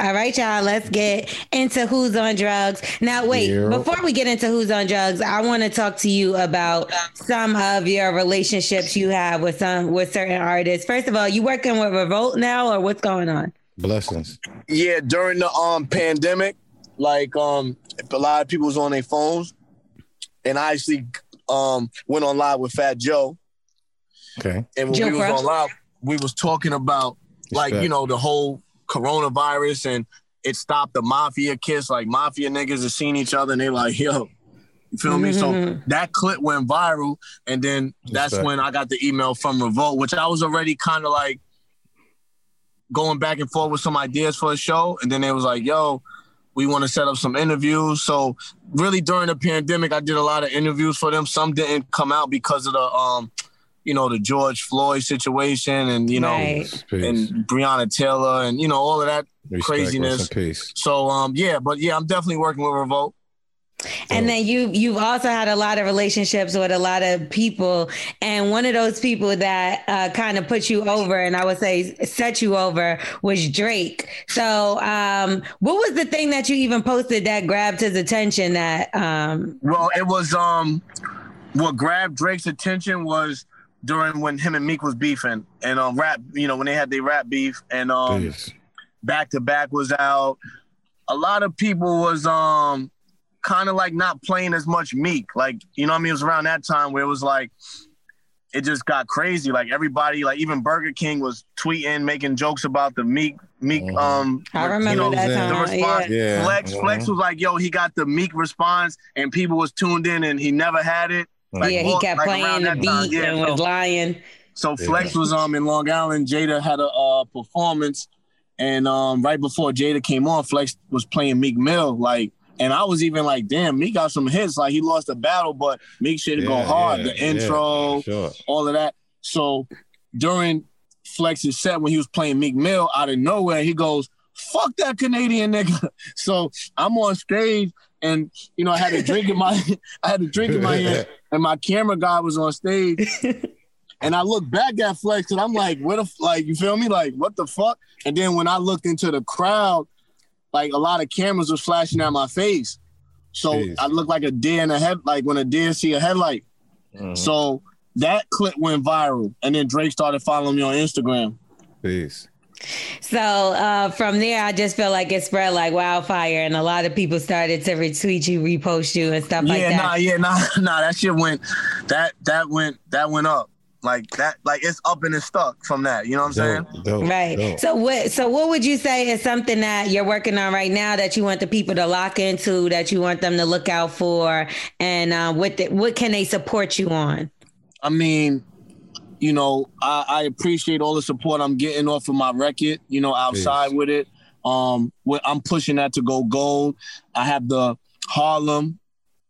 All right, y'all, let's get into who's on drugs. Now, wait, Yeah. before we get into who's on drugs, I want to talk to you about some of your relationships you have with some with certain artists. First of all, you working with Revolt now or what's going on? Blessings. Yeah, during the um pandemic, like um a lot of people was on their phones, and I actually um went on live with Fat Joe, Okay. and when Joe we was Frost? on live, we was talking about like Respect. you know the whole coronavirus and it stopped the mafia kiss. Like mafia niggas have seen each other and they like, yo, you feel me? So that clip went viral, and then that's Respect. when I got the email from Revolt, which I was already kind of like going back and forth with some ideas for a show, and then it was like, yo. We want to set up some interviews. So really during the pandemic, I did a lot of interviews for them. Some didn't come out because of the um, you know, the George Floyd situation and you know Right. And Breonna Taylor and you know all of that Respect. craziness. Peace. So um yeah, but yeah, I'm definitely working with Revolt. And then you you've also had a lot of relationships with a lot of people, and one of those people that uh, kind of put you over, and I would say set you over, was Drake. So, um, what was the thing that you even posted that grabbed his attention? That um, Well, it was um what grabbed Drake's attention was during when him and Meek was beefing and um rap, you know, when they had their rap beef and um Peace. back to back was out. A lot of people was um kind of like not playing as much Meek. Like, you know what I mean? It was around that time where it was like, it just got crazy. Like everybody, like even Burger King was tweeting, making jokes about the Meek, Meek. Mhm. Um, I remember you know, that the time. the response. Yeah. Yeah. Flex, Mhm. Flex was like, yo, he got the Meek response, and people was tuned in, and he never had it. Like, yeah, he kept like, playing the beat time, yeah, and so- was lying. so Flex was um in Long Island. Jada had a uh, performance, and um right before Jada came on, Flex was playing Meek Mill. Like, and I was even like, damn, Meek got some hits. Like he lost the battle, but Meek should go hard. yeah, the yeah, intro, Sure. all of that. So during Flex's set when he was playing Meek Mill, out of nowhere he goes, "Fuck that Canadian nigga." So I'm on stage. And you know, I had a drink in my, I had a drink in my hand, and my camera guy was on stage, and I look back at Flex and I'm like, what the like you feel me? Like, what the fuck? And then when I looked into the crowd, like a lot of cameras was flashing at my face. So Jeez. I looked like a deer in a head, like when a deer see a headlight. Mhm. So that clip went viral. And then Drake started following me on Instagram. Peace. So uh, from there, I just felt like it spread like wildfire, and a lot of people started to retweet you, repost you, and stuff like that. yeah, that. nah, yeah, nah, nah. That shit went that that went that went up. Like that, like it's up and it's stuck from that. You know what I'm saying? Dope, dope, Right. dope. So what so what would you say is something that you're working on right now that you want the people to lock into, that you want them to look out for, and uh, what the, what can they support you on? I mean, you know, I, I appreciate all the support I'm getting off of my record, you know, outside Peace. with it. Um, I'm pushing that to go gold. I have the Harlem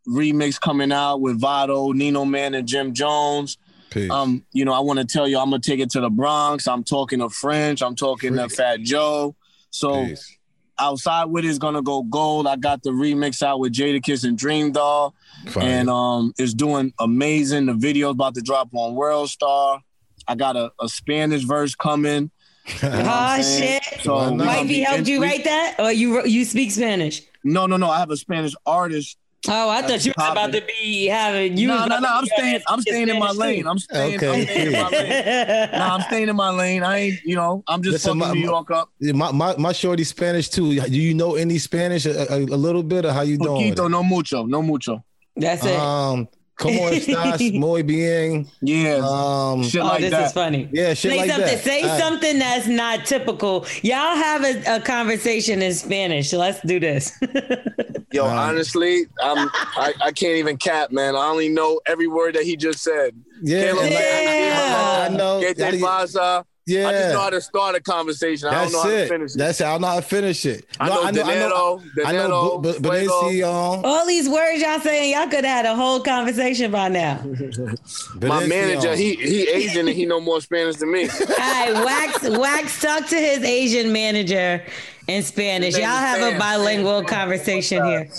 remix coming out with Vado, Nino Man, and Jim Jones. Peace. Um, you know, I want to tell you, I'm gonna take it to the Bronx. I'm talking to French. I'm talking to Fat Joe. So Peace. Outside with it is gonna go gold. I got the remix out with Jadakiss and DreamDoll Fire. and um it's doing amazing. The video's about to drop on World Star. I got a, a Spanish verse coming. You know Oh shit! So Why we not? gonna Wifey be helped you write that, or you you speak Spanish? No, no, no. I have a Spanish artist. Oh, I thought you was about to be having you. No, no, no. I'm staying. I'm staying in my lane. I'm staying. Okay, I'm staying in my lane. Nah, I'm staying in my lane. I ain't. You know. I'm just Listen, fucking my- New York up. My, my my shorty Spanish too. Do you know any Spanish a, a, a little bit or how you doing? Poquito, it? no mucho, no mucho. That's it. Um, como estás? Muy bien. Yeah, Um, shit oh, this that. is funny. yeah, shit Say like something. that. Say All right. something that's not typical. Y'all have a, a conversation in Spanish. Let's do this. Yo, Um, honestly, I'm. I, I can't even cap, man. I only know every word that he just said. Yeah, Caleb, and like, I, I know. ¿Qué te pasa? Yeah, I just know how to start a conversation. I don't that's know how it. to finish it. That's it. I don't know how to finish it. I No, know I know. I know. dinero, I know. dinero, But but fuego. Benicio, All these words y'all saying, y'all could have had a whole conversation by now. My manager, he he Asian and he know more Spanish than me. All right, Wax Wax talk to his Asian manager in Spanish. Y'all name is have a Sam. bilingual conversation here.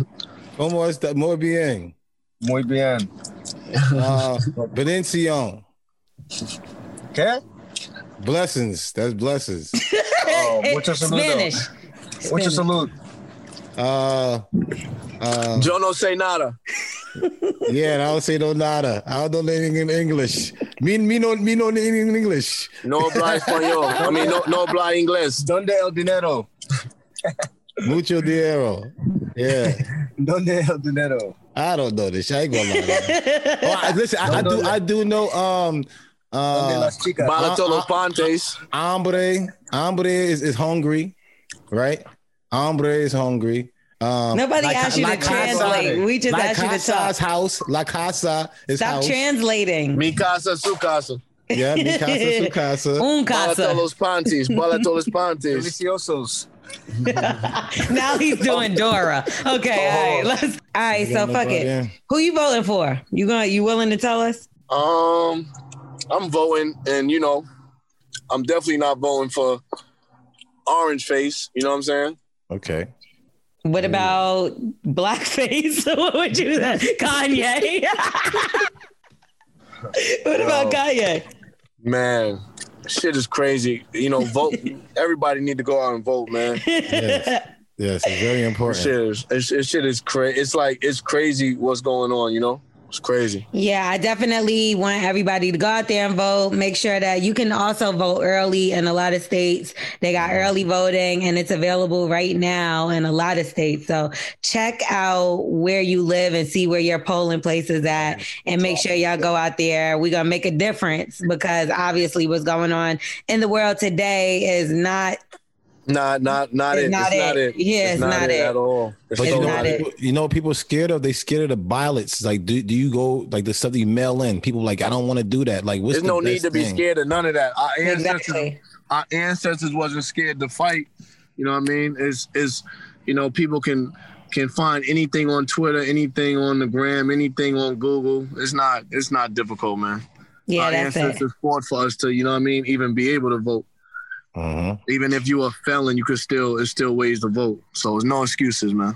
Como está? Muy bien. Muy bien. Uh, Benicio. ¿Qué? Blessings. That's blessings. Oh, mucho saludo. Spanish. Mucho Spanish. salud. Uh, uh, Yo no say nada. yeah, I don't say no nada. I don't know anything in English. Me, me no, me no anything in English. No habla español. I mean, no, no habla inglés. ¿Dónde el dinero? Mucho dinero. Yeah. ¿Dónde el dinero? I don't know this. I ain't gonna lie. oh, I, listen, I, I do. I do know. Um. ¿Dónde Uh. las chicas? Bala uh, todos los uh, pantes. Hombre. Hombre is, is hungry, right? Hombre is hungry. Um, Nobody La Ca- asked you La to Casa- translate. We just La asked you to Casa's talk. house. La casa is Stop house. translating. Mi casa, su casa. yeah, mi casa, su casa. Un Bala todos casa. los pantes. Bala todos los pantes. Deliciosos. Now he's doing Dora. Okay, all right. Let's. All right. So fuck it. in. Who you voting for? You going? to You willing to tell us? Um, I'm voting, and you know, I'm definitely not voting for Orange Face. You know what I'm saying? Okay. What about blackface? what would you say? Kanye? what about Kanye? Man, shit is crazy. You know, vote. Everybody need to go out and vote, man. Yes. yes, it's very important. Shit is, it's, it shit is crazy. It's like it's crazy what's going on. You know. It's crazy. Yeah, I definitely want everybody to go out there and vote. Make sure that you can also vote early in a lot of states. They got mm-hmm. early voting and it's available right now in a lot of states. So check out where you live and see where your polling place is at and make sure y'all go out there. We're going to make a difference because obviously what's going on in the world today is not Not, not, not It's it. not it's not it. it. Yeah, it's not it. at all. It's But It's you know, not not it. people, you know, what people scared of. They scared of the ballots. Like, do, do you go like the stuff that you mail in? People like, I don't want to do that. Like, what's There's the no need best to be thing? scared of none of that. Our ancestors, exactly. our ancestors wasn't scared to fight. You know what I mean? Is is you know people can can find anything on Twitter, anything on the gram, anything on Google. It's not it's not difficult, man. Yeah, our that's it. ancestors fought for us to, you know what I mean, even be able to vote. Mhm. Even if you a felon, you could still it's still ways to vote. So there's no excuses, man.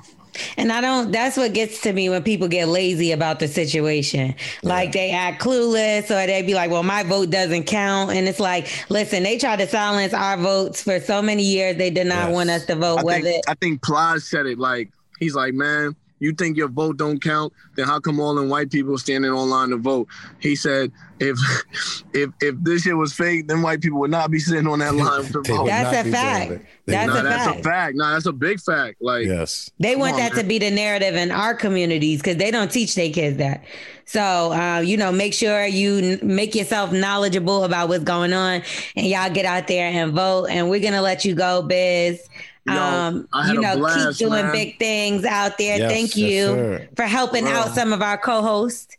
And I don't, that's what gets to me when people get lazy about the situation. Like they act clueless or they be like, well, my vote doesn't count. And it's like, listen, they tried to silence our votes for so many years. They did not Yes. want us to vote. I Whether think I think Plies said it like he's like, man, you think your vote don't count? Then how come all the white people standing online to vote? He said, if if if this shit was fake, then white people would not be sitting on that line to They vote. That's a fact. That's Nah, a that's fact. a fact. Nah, that's a big fact. Like, Yes. they want on, that to be the narrative in our communities because they don't teach their kids that. So, uh, you know, make sure you n- make yourself knowledgeable about what's going on and y'all get out there and vote. And we're going to let you go, Biz. Yo, um, you know, blast, keep doing man. big things out there. Yes, Thank you sir. for helping Bro. out some of our co-hosts.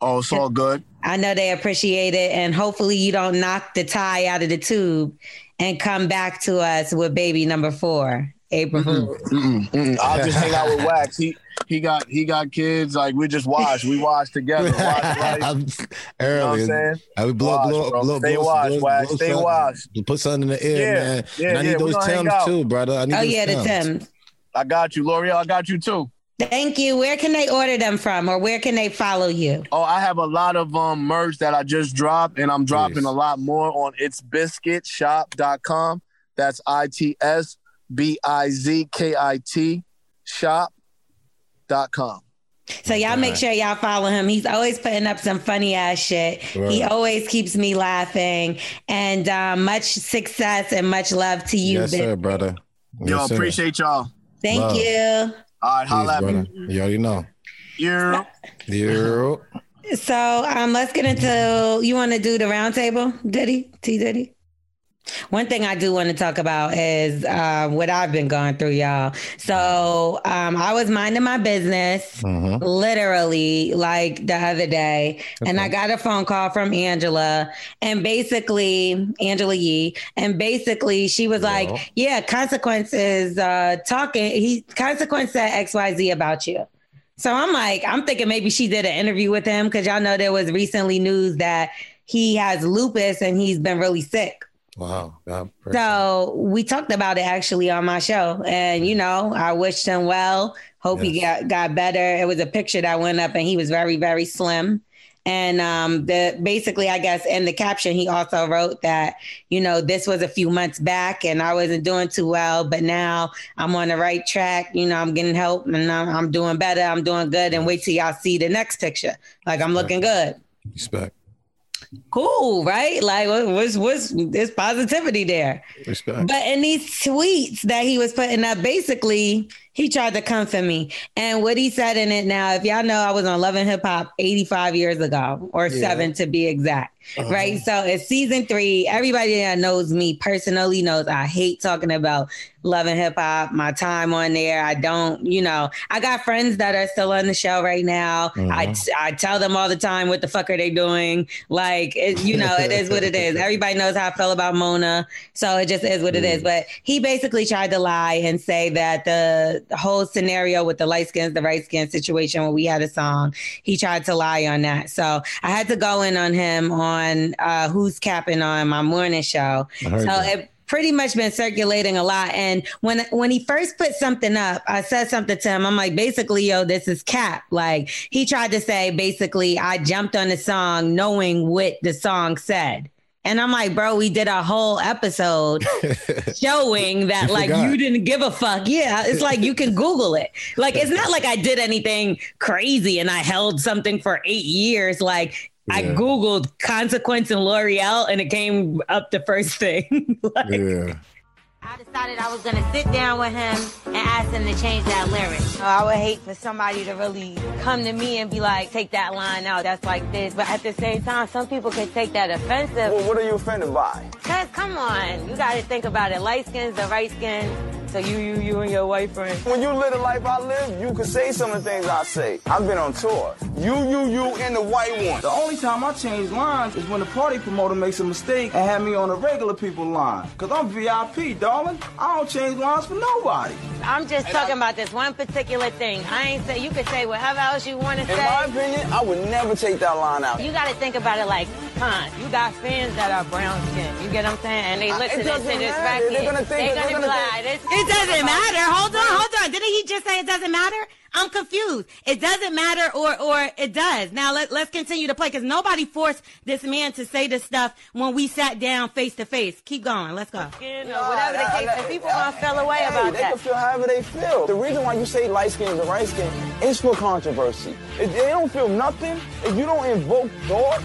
oh, it's all good. I know they appreciate it, and hopefully you don't knock the tie out of the tube and come back to us with baby number four, April Fool. Mm-mm, mm-mm. I'll just hang out with Wax. He he got he got kids. Like we just watch. We watch together. Watch life. I'm You know what I'm saying? I would blow, Watch, blow, bro. blow, Stay blow, watch, blow, Wax. blow Stay something. watch. Put something in the air, Yeah, man. yeah, and I need yeah, those gonna Tims too, brother. I need Oh those yeah, the Tims. Tims. I got you, L'Oreal. I got you too. Thank you. Where can they order them from, or where can they follow you? Oh, I have a lot of um merch that I just dropped, and I'm dropping Jeez. a lot more on itsbizkitshop.com. That's I T S B I Z K I T shop.com. So y'all make sure y'all follow him. He's always putting up some funny ass shit. He always keeps me laughing. And um, much success and much love to you. Yes, Biz. sir, brother. Yo, Yes, sir. appreciate y'all. Thank Love. you. All right, Please, holla at me. You already know. Yeah. Yeah. So um, let's get into. You want to do the roundtable, Diddy? T Diddy. One thing I do want to talk about is uh, what I've been going through, y'all. So um, I was minding my business, Mhm. literally, like the other day, and I got a phone call from Angela, and basically Angela Yee, and basically she was like, "Yeah, consequences uh, talking. He consequence said X Y Z about you." So I'm like, I'm thinking maybe she did an interview with him because y'all know there was recently news that he has lupus and he's been really sick. Wow. God, So we talked about it actually on my show, and you know, I wished him well. Hope he got got better. It was a picture that went up, and he was very very slim. And um, the basically, I guess in the caption, he also wrote that you know this was a few months back, and I wasn't doing too well, but now I'm on the right track. You know, I'm getting help, and I'm, I'm doing better. I'm doing good. And wait till y'all see the next picture. Like I'm looking good Respect. Cool, right? Like, what's what's there's positivity there. Respect. But in these tweets that he was putting up, basically, he tried to come for me. And what he said in it now, if y'all know, I was on Love and Hip Hop 85 years ago, or seven to be exact. Uh-huh. Right. So it's season three. Everybody that knows me personally knows I hate talking about Love and Hip Hop, my time on there. I don't, you know, I got friends that are still on the show right now. I, uh-huh. I tell them all the time, what the fuck are they doing? Like, it, you know, it is what it is. Everybody knows how I feel about Mona. So it just is what it is. Mm. But he basically tried to lie and say that the, the whole scenario with the light skins, the right skin situation when we had a song, he tried to lie on that. So I had to go in on him on uh, who's capping on my morning show. So that. it pretty much been circulating a lot. And when when he first put something up, I said something to him. I'm like, basically, yo, this is cap. Like he tried to say, basically, I jumped on the song knowing what the song said. And I'm like, bro, we did a whole episode showing that You like forgot. you didn't give a fuck. Yeah, it's like you can Google it. Like it's not like I did anything crazy and I held something for eight years. Like I Googled consequence and L'Oreal and it came up the first thing. Like, Yeah. I decided I was gonna sit down with him and ask him to change that lyric. Oh, I would hate for somebody to really come to me and be like, take that line out, that's like this. But at the same time, some people can take that offensive. Well, what are you offended by? Cause come on, you gotta think about it. Light skins, the right skin. So you, you, you and your white friend. When you live the life I live, you can say some of the things I say. I've been on tour. You, you, you, and the white one. The only time I change lines is when the party promoter makes a mistake and have me on the regular people line. Cause I'm VIP, darling. I don't change lines for nobody. I'm just talking about this one particular thing. I ain't say you could say whatever else you want to say. In my opinion, I would never take that line out. You got to think about it like, huh? You got fans that are brown skin. You get what I'm saying? And they listen to this matter. record. They're gonna think- They're they're gonna be gonna like, this. It doesn't matter. Hold on, hold on. Didn't he just say it doesn't matter? I'm confused. It doesn't matter or or it does. Now let, let's continue to play because nobody forced this man to say this stuff when we sat down face to face. Keep going. Let's go. Skin or whatever the case. And people gonna feel away Hey, about they that. They can feel however they feel. The reason why you say light skin is a right skin is for controversy. If they don't feel nothing, if you don't invoke thought,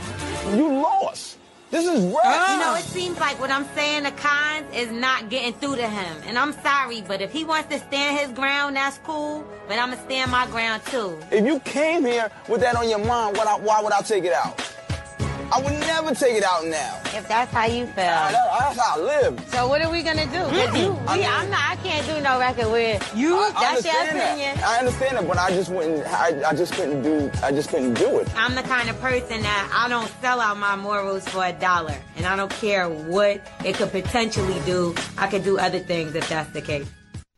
you lost. This is rap. You know, it seems like what I'm saying to Cons is not getting through to him. And I'm sorry, but if he wants to stand his ground, that's cool. But I'm going to stand my ground too. If you came here with that on your mind, why would I take it out? I would never take it out now. If that's how you feel. Nah, that- that's how I live. So what are we gonna do? you, we, I mean- I'm not. I can't do no record with you. I, I that's your opinion. that. I understand it, but I just wouldn't. I, I just couldn't do. I just couldn't do it. I'm the kind of person that I don't sell out my morals for a dollar, and I don't care what it could potentially do. I could do other things if that's the case.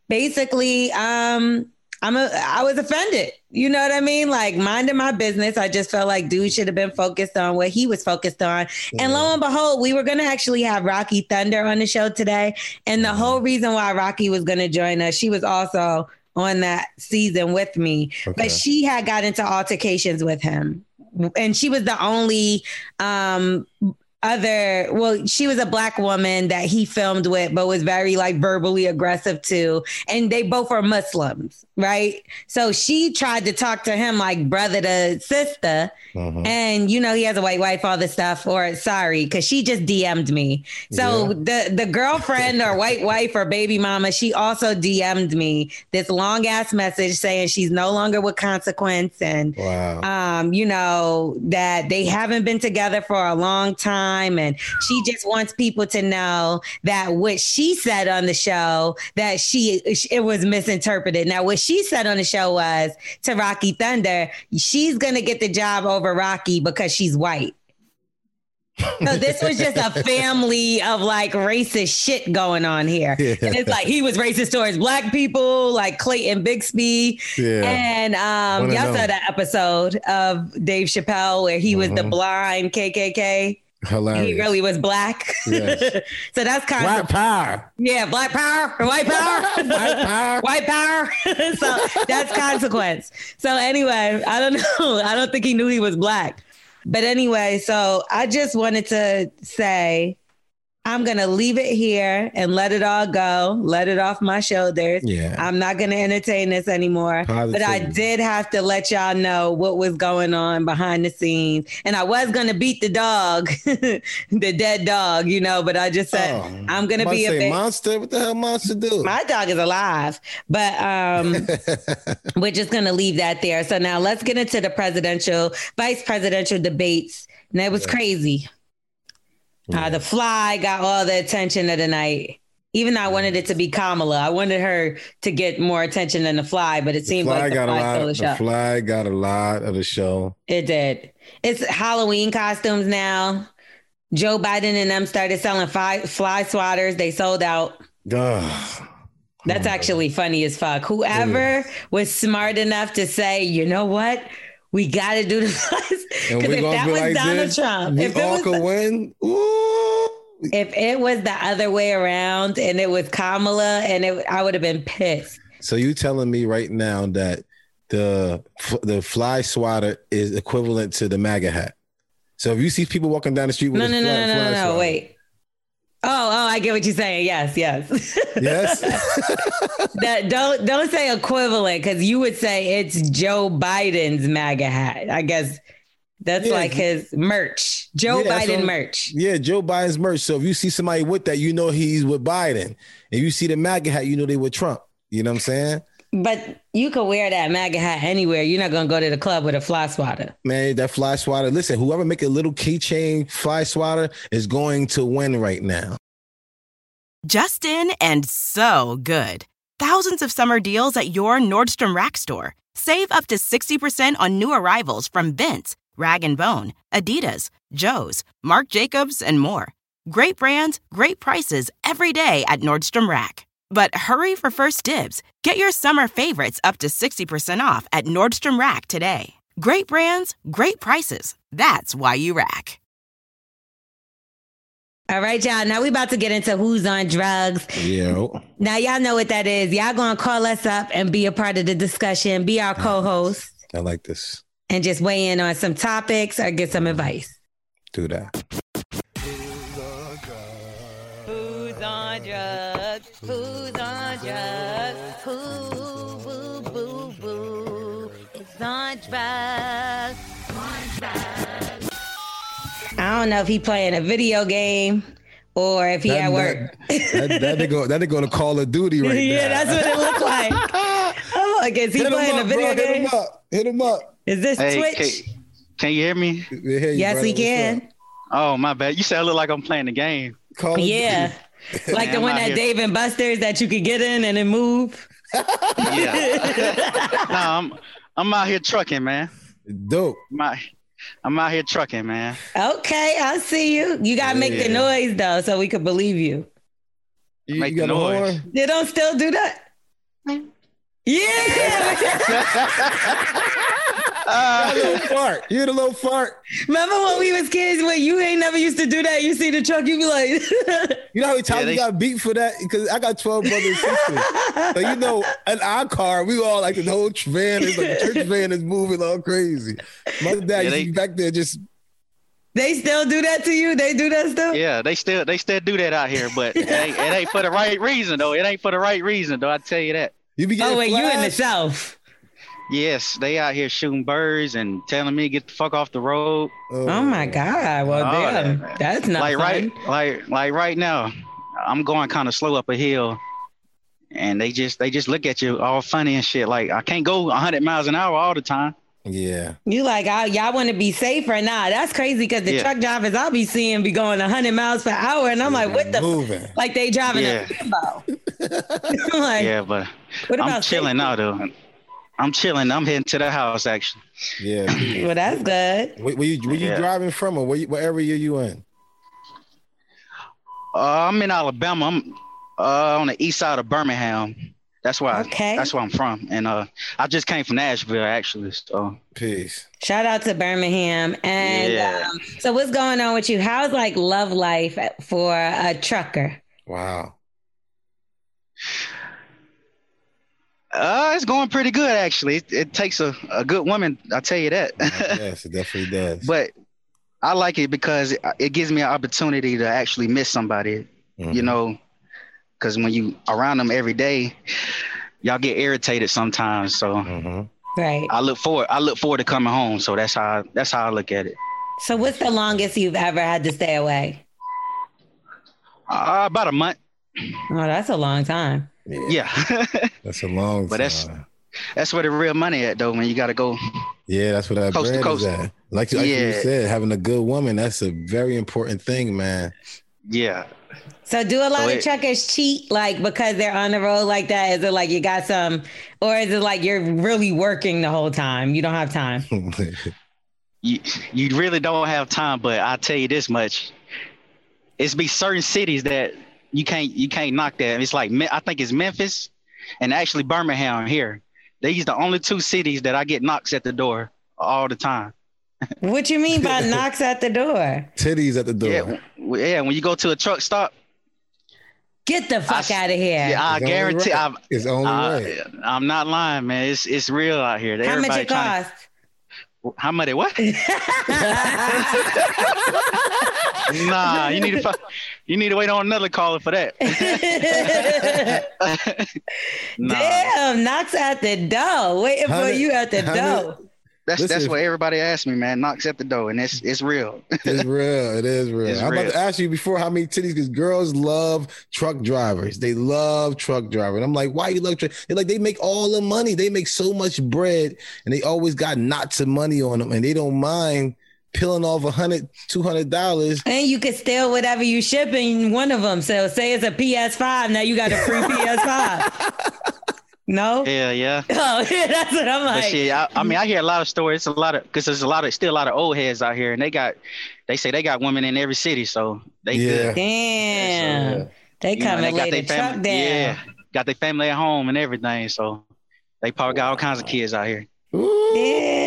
Basically, um, I'm a I was offended. You know what I mean? Like minding my business. I just felt like dude should have been focused on what he was focused on. And lo and behold, we were gonna actually have Rocky Thunder on the show today. And the whole reason why Rocky was gonna join us, she was also on that season with me. Okay. But she had got into altercations with him. And she was the only um other well she was a black woman that he filmed with but was very like verbally aggressive to and they both are muslims right so she tried to talk to him like brother to sister Mhm. and you know he has a white wife all this stuff or sorry because she just dm'd me so the the girlfriend or white wife or baby mama she also dm'd me this long ass message saying she's no longer with consequence and Wow. um, you know, that they haven't been together for a long time. And she just wants people to know that what she said on the show, that she, it was misinterpreted. Now, what she said on the show was to Rocky Thunder, she's going to get the job over Rocky because she's white. So this was just a family of like racist shit going on here. Yeah. And it's like he was racist towards black people, like Clayton Bigsby. Yeah. And um, y'all know. saw that episode of Dave Chappelle where he was the Mhm. blind KKK. Hilarious. He really was black. Yes. so that's kind White of power. yeah, black power, white power, White power. white power. so that's consequence. So anyway, I don't know. I don't think he knew he was black. But anyway, so I just wanted to say I'm gonna leave it here and let it all go, let it off my shoulders. Yeah. I'm not gonna entertain this anymore. But I did have to let y'all know what was going on behind the scenes. And I was gonna beat the dog, the dead dog, you know, but I just said Oh, I'm gonna about be a monster. What the hell, monster do? my dog is alive, but um, we're just going to leave that there. So now let's get into the presidential, vice presidential debates. And that was crazy. Uh, the fly got all the attention of the night. Even though I wanted it to be Kamala, I wanted her to get more attention than the fly, but it seemed Fly like the got a lot. stole the The show. fly got a lot of the show. It did. It's Halloween costumes now. Joe Biden and them started selling fly, fly swatters. They sold out. Ugh. That's actually funny as fuck. Whoever was smart enough to say, you know what? We got to do the flies. And Because if that be was like Donald this, Trump, we if it all was, could win. Ooh. if it was the other way around and it was Kamala, and it, I would have been pissed. So you telling me right now that the the fly swatter is equivalent to the MAGA hat? So if you see people walking down the street with No, a no, no, no, no, no, no. Wait. Oh, oh, I get what you're saying. Yes, yes. Yes. that don't don't say equivalent because you would say it's Joe Biden's MAGA hat. I guess that's Yeah. like his merch. Joe Yeah, Biden what- merch. Yeah, Joe Biden's merch. So if you see somebody with that, you know he's with Biden. If you see the MAGA hat, you know they with Trump. You know what I'm saying? But you could wear that MAGA hat anywhere. You're not gonna go to the club with a fly swatter. Man, that fly swatter. Listen, whoever make a little keychain fly swatter is going to win right now. Justin and so good. Thousands of summer deals at your Nordstrom Rack store. Save up to 60% on new arrivals from Vince, Rag & Bone, Adidas, Joe's, Marc Jacobs, and more. Great brands, great prices every day at Nordstrom Rack. But hurry for first dibs. Get your summer favorites up to 60% off at Nordstrom Rack today. Great brands, great prices. That's why you rack. All right, y'all. Now we about to get into who's on drugs. Yeah. Now y'all know what that is. Y'all gonna call us up and be a part of the discussion, be our co-host, I like this. and just weigh in on some topics or get some mm. advice. Do that. Who's on drugs? Who, boo, boo, boo, is on drugs? On drugs. I don't know if he playing a video game or if he That- at work. That, that, that nigga, that nigga on a Call of Duty right now. yeah, now. that's what it looked like. I'm like, is he Hit playing up, a video bro. Hit him up. Hit him up. Is this Hey, Twitch? Can, can you hear me? yes, we can. Oh my bad. You said I look like I'm playing the game. Call Yeah. Like the one I'm out that here- Dave and Buster's that you could get in and then move. Nah, I'm I'm out here trucking, man. Dope. I'm out, I'm out here trucking, man. Okay, I see you. You gotta make the noise though, so we could believe you. You, Make you the noise. horn? They don't still do that. Yeah. You had a little fart. You had a little fart. Remember when we was kids when you ain't never used to do that? You see the truck, you be like, You know how many times they- we got beat for that? Because I got 12 brothers and sisters. so you know, in our car, we all like the whole van is like the church van is moving all crazy. My dad Yeah, they- back there just they still do that to you? They do that stuff. Yeah, they still they still do that out here, but it ain't, it ain't for the right reason though. It ain't for the right reason though. I tell you that. you be getting Oh wait, you in the south. Yes, they out here shooting birds and telling me to get the fuck off the road. Oh my oh. God. Well Oh, damn. that- That's not like fun. right, like like right now, I'm going kind of slow up a hill, and they just they just look at you all funny and shit. Like I can't go 100 miles an hour all the time. Yeah. You like, oh, y'all want to be safer? Nah, that's crazy because the Yeah. truck drivers I'll be seeing be going 100 miles per hour, and I'm like, what the? F-? Like they driving Yeah. a Lambo. Like, yeah, but what I'm about chilling now though. I'm chilling. I'm heading to the house actually. Yeah. Well, that's good. Were, where you where you Yeah. driving from or where you, what area you in? Uh, I'm in Alabama. I'm uh, on the east side of Birmingham. That's why. Okay. That's where I'm from, and uh, I just came from Nashville actually. So Peace. Shout out to Birmingham. And Yeah. um, so, what's going on with you? How's like love life for a trucker? Wow. Uh, it's going pretty good actually. It, it takes a, a good woman. I'll tell you that. yes, it definitely does. but I like it because it, it gives me an opportunity to actually miss somebody. Mhm. You know, because when you around them every day, y'all get irritated sometimes. So Mhm. Right. I look forward. I look forward to coming home. So that's how that's how I look at it. So, what's the longest you've ever had to stay away? Uh, about a month. Oh, that's a long time. Yeah, That's a long time. But that's- time. that's where the real money at though. man. you got to go. Yeah, that's what that Coast to bread coast. is at. Like, like you said, having a good woman, that's a very important thing, man. Yeah. So do a lot So of it- truckers cheat like because they're on the road like that? Is it like you got some or is it like you're really working the whole time? You don't have time. you you really don't have time, but I'll tell you this much: it's be certain cities that you can't you can't knock that. It's like I think it's Memphis and actually Birmingham here. These the only two cities that I get knocks at the door all the time. what you mean by knocks at the door? Titties at the door. Yeah, yeah. When you go to a truck stop, Get the fuck I- out of here. yeah, I It's only guarantee. right. I, It's only I, right. I'm not lying, man. It's it's real out here. How much it trying- cost? How much? What? nah, you need to fi- you need to wait on another caller for that. nah, Damn, knocks at the door, waiting for you at the door. That's that's what everybody asks me, man. Knocks at the door, and it's it's real. It's real. It is real. It's I'm about to ask you before how many titties because girls love truck drivers. They love truck drivers. And I'm like, why you love truck? They're like, they make all the money. They make so much bread, and they always got knots of money on them, and they don't mind peeling off a hundred, two hundred dollars. And you could steal whatever you ship in one of them. So say it's a PS5, now you got a free PS5. No? yeah, yeah. Oh, yeah, that's what I'm But like. shit, I, I mean, I hear a lot of stories. It's a lot of because there's a lot of still a lot of old heads out here, and they got they say they got women in every city, so they good. Damn. They You know, come and and they lay the their truck down. yeah, got their family at home and everything, so they probably got all kinds of kids out here. Yeah.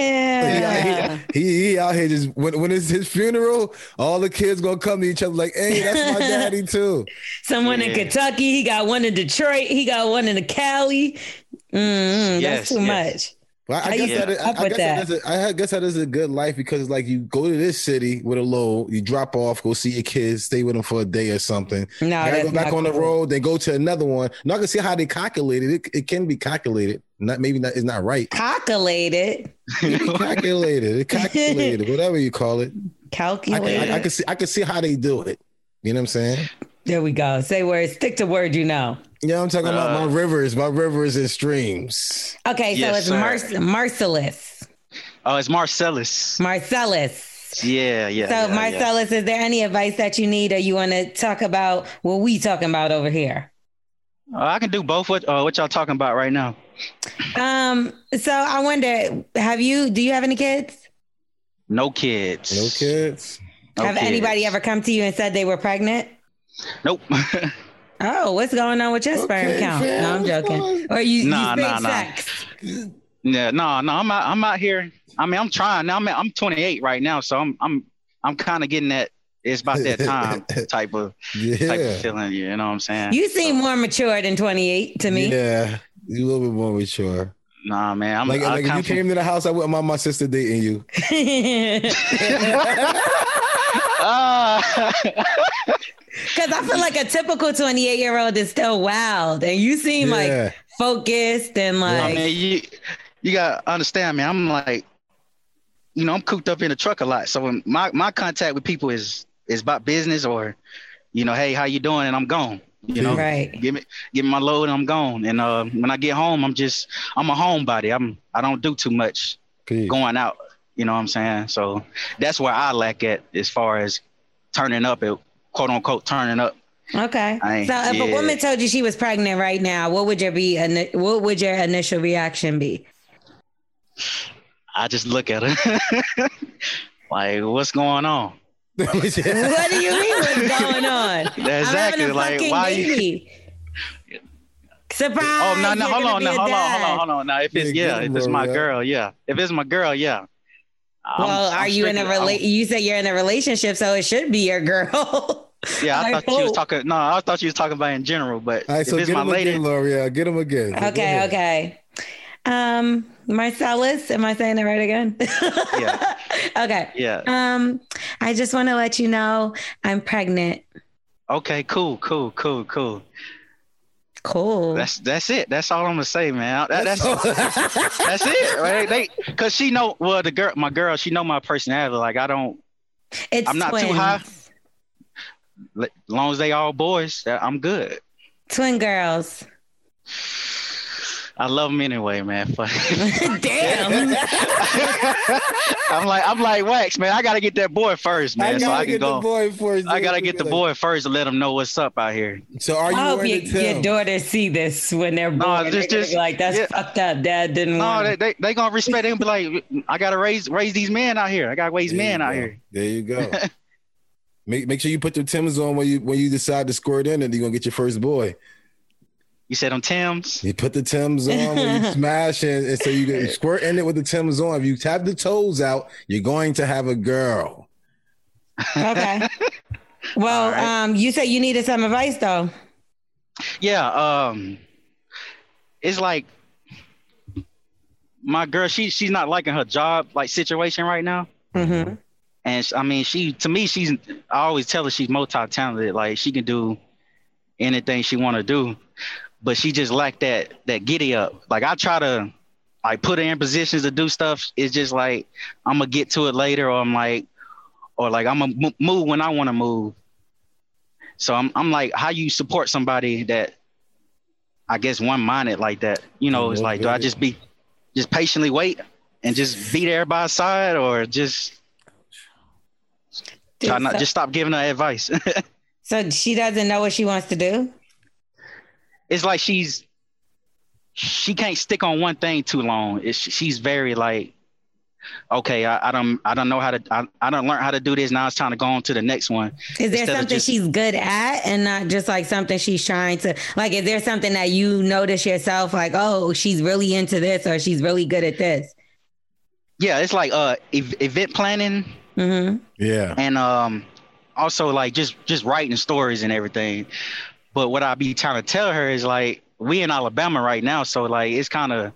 He, he, he out here just when, when it's his funeral, all the kids gonna come to each other like, hey, that's my daddy too. Someone in Kentucky, he got one in Detroit, he got one in the Cali. Mm, Yes, that's too yes. much. Well, I, How guess that is, I, I guess that that? is a, I guess that is a good life because like you go to this city with a load, you drop off, go see your kids, stay with them for a day or something. No, gotta go back on the road, then go to another one. Not gonna see how they calculated it. It can be calculated. Not maybe not. It's not right. Calculated. Calculated. Calculated. Whatever you call it. Calculated. I, I can see. I can see how they do it. You know what I'm saying? there we go. Say words. Stick to words you know. You know what I'm talking about? Uh, My rivers, my rivers and streams. Okay, so Yes, it's sir. Mar- Marcellus. Oh, it's Marcellus. Marcellus. Yeah, yeah. so yeah, yeah. Marcellus, is there any advice that you need or you want to talk about what we talking about over here? Uh, I can do both. What uh, what y'all talking about right now? Um, so I wonder, have you do you have any kids? No kids. No kids. No have kids. anybody ever come to you and said they were pregnant? Nope. Oh, what's going on with your sperm count? fam, No, I'm joking. going- Or you, Nah, you nah, fake nah. sex? yeah, no, no. I'm out. I'm out here. I mean, I'm trying. Now I'm I'm 28 right now, so I'm I'm I'm kind of getting that. It's about that time type of type Yeah. of feeling. You know what I'm saying? You seem more mature than 28 to me. Yeah. You a little bit more mature. Nah, man. I'm Like, I like if you came to the house, I wouldn't mind my sister dating you. Ah. Because I feel like a typical 28 year old is still wild, and you seem Yeah. like focused and like. I like. mean, you you gotta understand, me. I'm like, you know, I'm cooped up in the truck a lot. So when my my contact with people is is about business or, you know, hey, how you doing? And I'm gone. You know, Right. give me give me my load and I'm gone. And uh, when I get home, I'm just I'm a homebody. I'm I don't do too much Peace. going out. You know what I'm saying? So that's where I lack at as far as turning up at quote unquote turning up. Okay. I So if a woman told you she was pregnant right now, what would your be? What would your initial reaction be? I just look at her like, what's going on? What do you mean? What's going on? I'm Exactly. a Like, fucking why you? Surprise! Oh no, no, hold on, no, a hold on, hold on, hold on. Now, if it's Yeah, yeah, if it's my girl, yeah. If it's my girl, yeah. I'm- Well, I'm are you in a strictly- rela- You said you're in a relationship, so it should be your girl. Yeah, I, I thought she was talking. No, I thought she was talking about in general. But All right, if so it's get my him lady, again, Lore'l. Get him again. Go okay, ahead. okay. Um, Marcellus, am I saying it right again? yeah, okay. yeah. Um, I just want to let you know I'm pregnant. Okay, cool, cool, cool, cool. Cool. That's that's it. That's all I'm gonna say, man. That, that's that's it, right? They, cause she know. Well, the girl, my girl, she know my personality. Like I don't. It's I'm not twins. too high. As long as they all boys, I'm good. Twin girls. I love them anyway, man. Damn. I'm like I'm like wax, man. I gotta get that boy first, man, I so I can get go. the boy first. I gotta get the boy first to let him know what's up out here. So are you I hope wearing your, the your Tim? daughters see this when they're born. just- They're just- like, that's yeah. fucked up. Dad didn't No, want they, they they gonna respect. They gonna be like, I gotta raise raise these men out here. I gotta raise There men out go. here. There you go. make make sure you put your Tim's on when you when you decide to squirt in, and you're gonna get your first boy. You said on Tims. You put the Tim's on when you smash and, and so you can squirt in it with the Tim's on. If you tap the toes out, you're going to have a girl. Okay. Well, All right. um, you said you needed some advice though. Yeah, um, it's like my girl, she she's not liking her job like situation right now. Mm-hmm. And I mean, she to me, she's I always tell her she's multi talented. Like she can do anything she want to do, but she just lacked that that giddy up. Like I try to like put her in positions to do stuff. It's just like I'm gonna get to it later, or I'm like, or like I'm gonna move when I want to move. So I'm I'm like, how you support somebody that I guess one minded like that? You know, it's like, do I just be just patiently wait and just be there by her side, or just try not so- just stop giving her advice? So she doesn't know what she wants to do. it's like she's she can't stick on one thing too long. It's, she's very like, okay, I, I don't I don't know how to I, I don't learn how to do this. Now it's time to go on to the next one. Is there something just- she's good at and not just like something she's trying to like is there something that you notice yourself like, oh, she's really into this or she's really good at this? Yeah, it's like uh ev- event planning Mm-hmm. Yeah. and um also like just just writing stories and everything. But what I be trying to tell her is like we in Alabama right now, so like it's kind of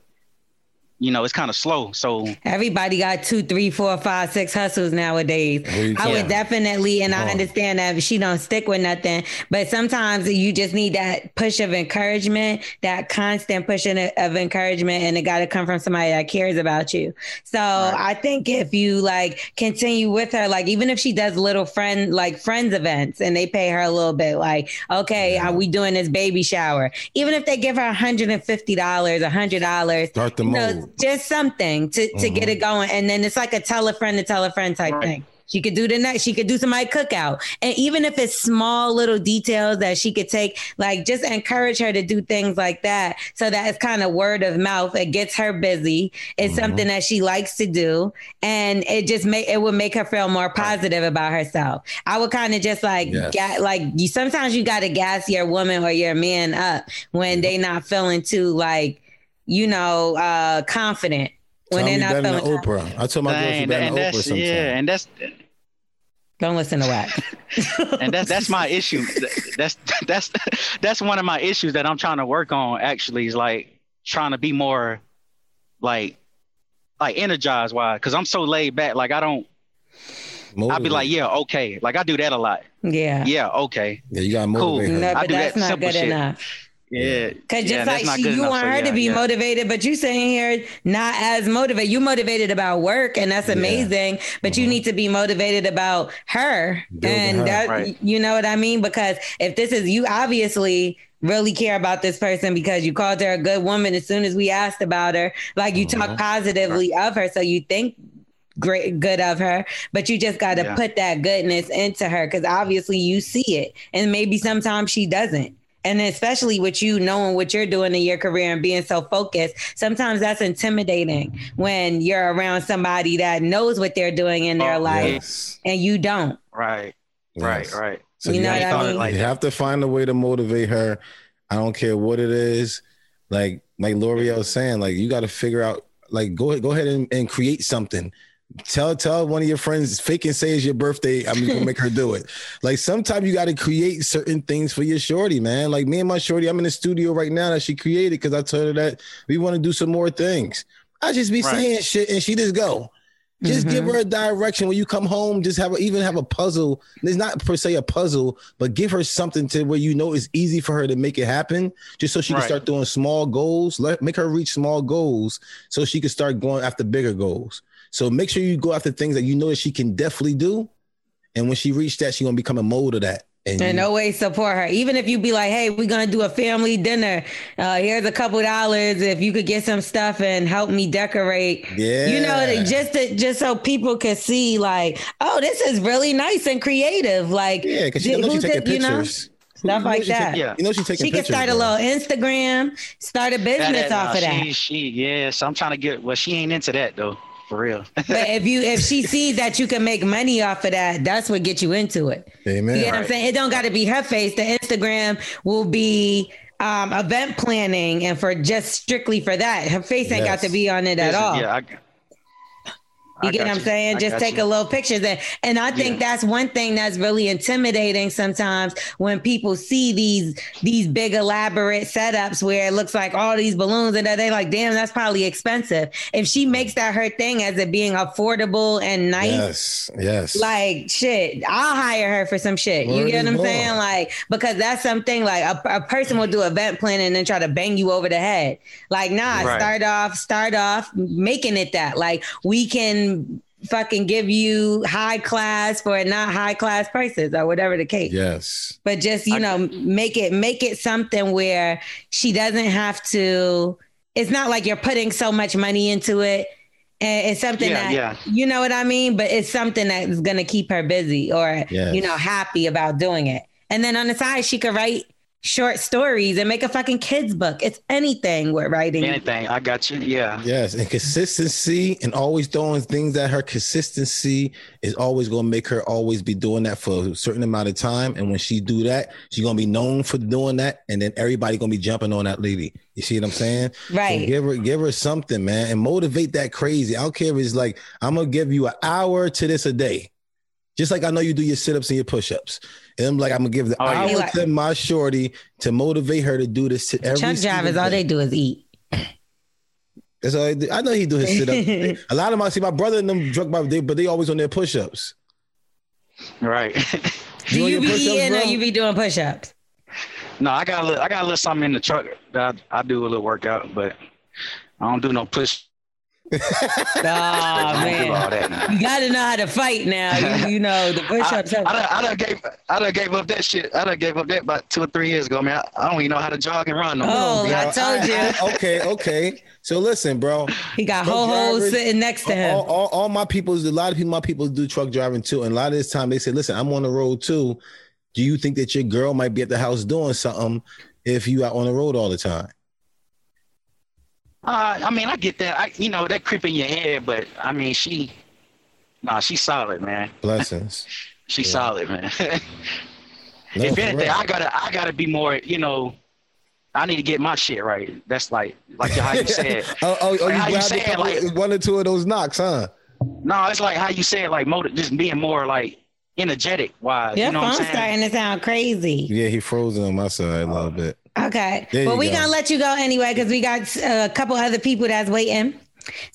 you know it's kind of slow. So Everybody got two, three, four, five, six hustles nowadays. you I would definitely, and I understand that she don't stick with nothing, but sometimes you just need that push of encouragement, that constant pushing of encouragement, and it got to come from somebody that cares about you. So I think if you like continue with her, like even if she does little friend like friends events and they pay her a little bit, like okay, are we doing this baby shower? Even if they give her hundred and fifty dollars, hundred dollars, Start the you know, mold. Just something to, to get Mm-hmm. it going. And then it's like a tell a friend to tell a friend type thing. She could do the next, she could do somebody cookout. And even if it's small little details that she could take, like just encourage her to do things like that. So that it's kind of word of mouth. It gets her busy. It's Mm-hmm. something that she likes to do. And it just make it would make her feel more positive about herself. I would kind of just like Yes. ga- like you sometimes you gotta gas your woman or your man up when they not feeling too like, you know, uh confident. When Tell they're not better than feeling Oprah. I told my girl she and, better than Oprah that's sometimes. yeah, and that's Don't listen to wax. and that's that's my issue. That's that's that's one of my issues that I'm trying to work on. Actually, is like trying to be more like like energized. Why? Because I'm so laid back. Like I don't. I'll be like, yeah, okay. Like I do that a lot. Yeah. Yeah, okay. Yeah, you gotta Cool. motivate her. No, I but do that's that not good shit. enough. Yeah. Cause just yeah, like she, you want her to be yeah. motivated, but you sitting here not as motivated. You motivated about work, and that's amazing. But you need to be motivated about her, Building and her. that Right. you know what I mean. Because if this is you, obviously really care about this person because you called her a good woman as soon as we asked about her. Like you talk positively of her, so you think great good of her but you just got to Yeah. put that goodness into her because obviously you see it and maybe sometimes she doesn't and especially with you knowing what you're doing in your career and being so focused sometimes that's intimidating when you're around somebody that knows what they're doing in their Oh, life Yes. and you don't Right. Yes. Right. Right. So You you, know have, what I mean? like you have to find a way to motivate her. I don't care what it is. Like like Lore'l was saying, like you got to figure out. Like go ahead, go ahead and, and create something. Tell tell one of your friends fake and say it's your birthday. I'm gonna make her do it. Like sometimes you got to create certain things for your shorty, man. Like me and my shorty, I'm in the studio right now that she created because I told her that we want to do some more things. I just be Right. saying shit and she just go. Just give Mhm. her a direction when you come home. Just have a, even have a puzzle. It's not per se a puzzle, but give her something to where you know it's easy for her to make it happen. Just so she can start doing small goals. Let make her reach small goals so she can start going after bigger goals. So make sure you go after things that you know that she can definitely do. And when she reach that, she gonna become a mold of that. And and you- always support her. Even if you be like, "Hey, we're gonna do a family dinner. Uh, here's a couple dollars. If you could get some stuff and help me decorate, yeah, you know, just to, just so people can see, like, oh, this is really nice and creative. Like, yeah, because she did- knows who she's taking did- you know, pictures. stuff You like she take- that. Yeah. You know she's taking she could pictures. start a bro. little Instagram, start a business That- off of nah, that. She, she, yeah. So I'm trying to get. Well, she ain't into that though, for real. But if you if she sees that you can make money off of that, that's what gets you into it. Amen. You get what I'm saying? It don't got to be her face. The Instagram will be um, event planning, and for just strictly for that, her face ain't got to be on it at all. Yeah. I, You I get what I'm you. saying? I Just take you. a little pictures and and I think that's one thing that's really intimidating sometimes when people see these these big elaborate setups where it looks like all these balloons and they're like, damn, that's probably expensive. If she mm-hmm. makes that her thing as it being affordable and nice, Yes, yes. like shit, I'll hire her for some shit. you get what I'm born. saying? Like because that's something like a, a person will do event planning and then try to bang you over the head. Like nah, Right. start off, start off making it that. Like we can fucking give you high class for not high class prices or whatever the case. yes. But just you know, make it make it something where she doesn't have to. It's not like you're putting so much money into it. And it's something Yeah, that yeah. you know what I mean, but it's something that's gonna keep her busy or Yes. you know happy about doing it. And then on the side, she could write short stories and make a fucking kids book. It's anything with writing. Anything. I got you. Yeah. Yes, and consistency and always throwing things at her. Consistency is always going to make her always be doing that for a certain amount of time. And when she do that, she's going to be known for doing that, and then everybody going to be jumping on that lady. You see what I'm saying? Right. So give her, give her something, man, and motivate that crazy. I don't care if it's like I'm gonna give you an hour to this a day. Just like I know you do your sit-ups and your push-ups. And I'm like, I'm gonna give the Oh, yeah. hour Like- to my shorty to motivate her to do this to every Truck single drivers, all they do is eat. That's all I, do. I know he do his sit up. a lot of my see my brother and them drunk by they, but they always on their push ups. Right. Do on you be push-ups, eating or you be doing push-ups? no, I got a little, I got a little something in the truck that I, I do a little workout, but I don't do no push. Oh I don't do all man, you got to know how to fight now. You, you know the I, push-ups. I, done, I done gave I done gave up that shit. I done gave up that about two or three years ago, man. I, I don't even know how to jog and run no more. Oh, I told you. I- okay, okay. So listen, bro. he got Truck ho hos sitting next to him. All, all, all my people, a lot of people, my people do truck driving too. And a lot of this time they say, listen, I'm on the road too. Do you think that your girl might be at the house doing something if you out on the road all the time? Uh, I mean, I get that. I, you know, that creep in your head, but I mean, she, nah, she's solid, man. Blessings. She's Yeah. solid, man. No, if anything, real. I gotta, I gotta be more, you know. I need to get my shit right. That's like, like how you said. oh, oh, oh, you how you said, like- one or two of those knocks, huh? No, it's like how you said, like, motiv- just being more like energetic. Wise, Your you know what I'm phone's saying? starting to sound crazy. Yeah, he frozen on my side a little bit. Okay. There Well, we're gonna let you go anyway because we got uh, a couple other people that's waiting.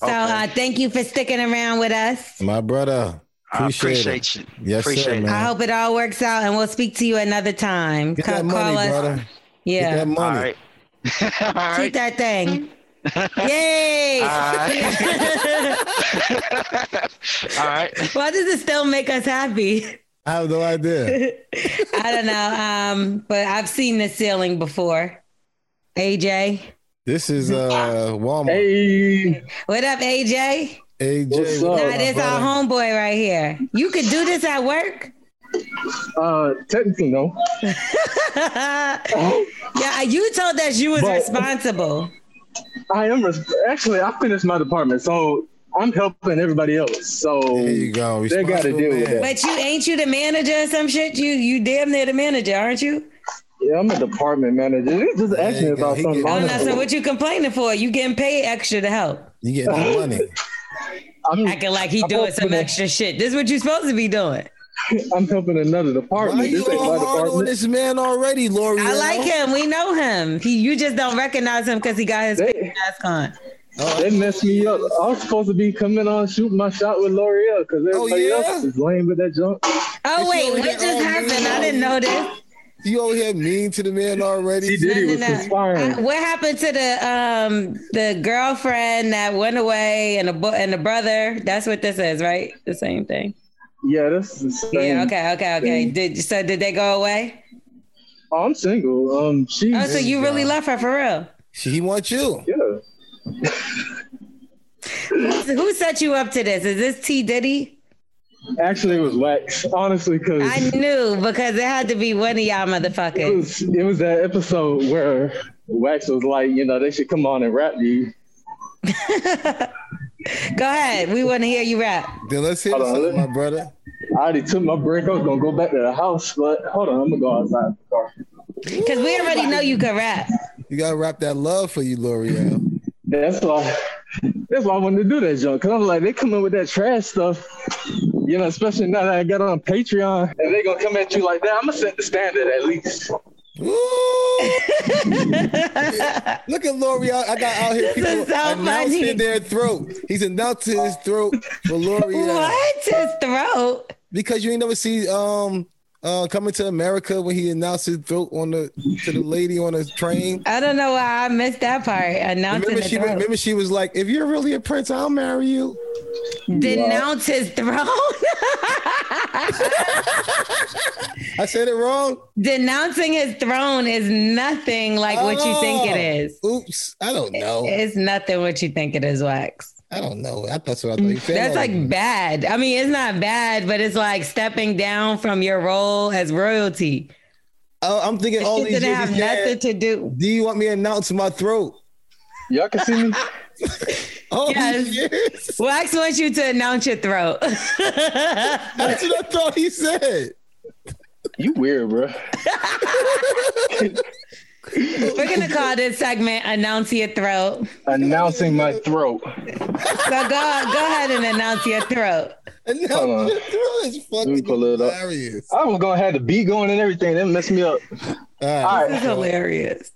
So uh, thank you for sticking around with us. My brother. I Appreciate, appreciate it. you. Yes, Appreciate sir, it. man. I hope it all works out, and we'll speak to you another time. Get Ca- that money, brother. Get Yeah, that money. All right. All keep right. that thing. Yay! All right. Why does it still make us happy? I have no idea. I don't know. Um, but I've seen the ceiling before. AJ, This is uh Walmart. Hey, what up, AJ? AJ. What's up? Nah, this our homeboy right here. You could do this at work. uh, technically no. yeah, you told us you was But- responsible. I am res- actually I finished my department, so I'm helping everybody else. So There you go. they got to Responsible deal with man. that. But you ain't you the manager or some shit? You you damn near the manager, aren't you? Yeah, I'm a department manager. They just asked me you go. about something. get- Oh no, honestly. so what you complaining for? You getting paid extra to help. You get no money. I'm, Acting like he I'm doing some a- extra shit. This is what you supposed to be doing. I'm helping another Why department. you This ain't my all hard on this man already, Lori? I like him. We know him. He you just don't recognize him because he got his They- mask on. Oh, they messed me up. I was supposed to be coming on shooting my shot with Lore'l because everybody yeah? else is lame with that junk. Oh Is wait, what just happened? mean? I didn't know this. You over here mean to the man already? He did. He No, was no, no. conspiring. Uh, what happened to the um the girlfriend that went away and the bo- and the brother? That's what this is, right? The same thing. Yeah, that's the same. Yeah. Okay. Okay. Okay. Did so? Did they go away? Oh, I'm single. Um, she. Oh, so you really love her for real? He wants you. Yeah. Who set you up to this? Is this T Diddy? Actually, it was wax. Honestly, because I knew because it had to be one of y'all motherfuckers. it motherfuckers. was it was that episode where Wax was like, you know, they should come on and rap you. Go ahead. We want to hear you rap. Then let's hear Hold on, my brother. I already took my break. I was gonna go back to the house, but hold on, I'm gonna go outside the car. Because we already know you can rap. You gotta rap that love for you, Lore'l. That's why That's why I wanted to do that junk. Cause I'm like, they come in with that trash stuff. You know, especially now that I got on Patreon and they gonna come at you like that. I'm gonna set the standard at least. Look at Lore'l. I got out here This people is so announcing funny. their throat. He's announcing his throat for Lore'l. What? His throat? Because you ain't never see um uh coming to America when he announced his throat on the to the lady on the train. I don't know why I missed that part. Announcing Remember she, remember she was like, if you're really a prince, I'll marry you. Denounce his throne. I said it wrong. Denouncing his throne is nothing like what you think it Oh. Oops. I don't know. It's nothing what you think it is, Wax. I don't know. I thought so. I thought you said That's like bad. I mean, it's not bad, but it's like stepping down from your role as royalty. Oh, I'm thinking It all these didn't have nothing to do. Do you want me to announce my throat? Y'all can see me. All Yes. these years. Wax wants you to announce your throat. That's what I thought he said. You weird, bro. We're gonna call this segment "Announce Your Throat." Announcing my throat. So go go ahead and announce your throat. Announce Hold on. your throat is Let fucking pull it up. hilarious. I was gonna have the beat going and everything. That messed me up. All All right. This is hilarious.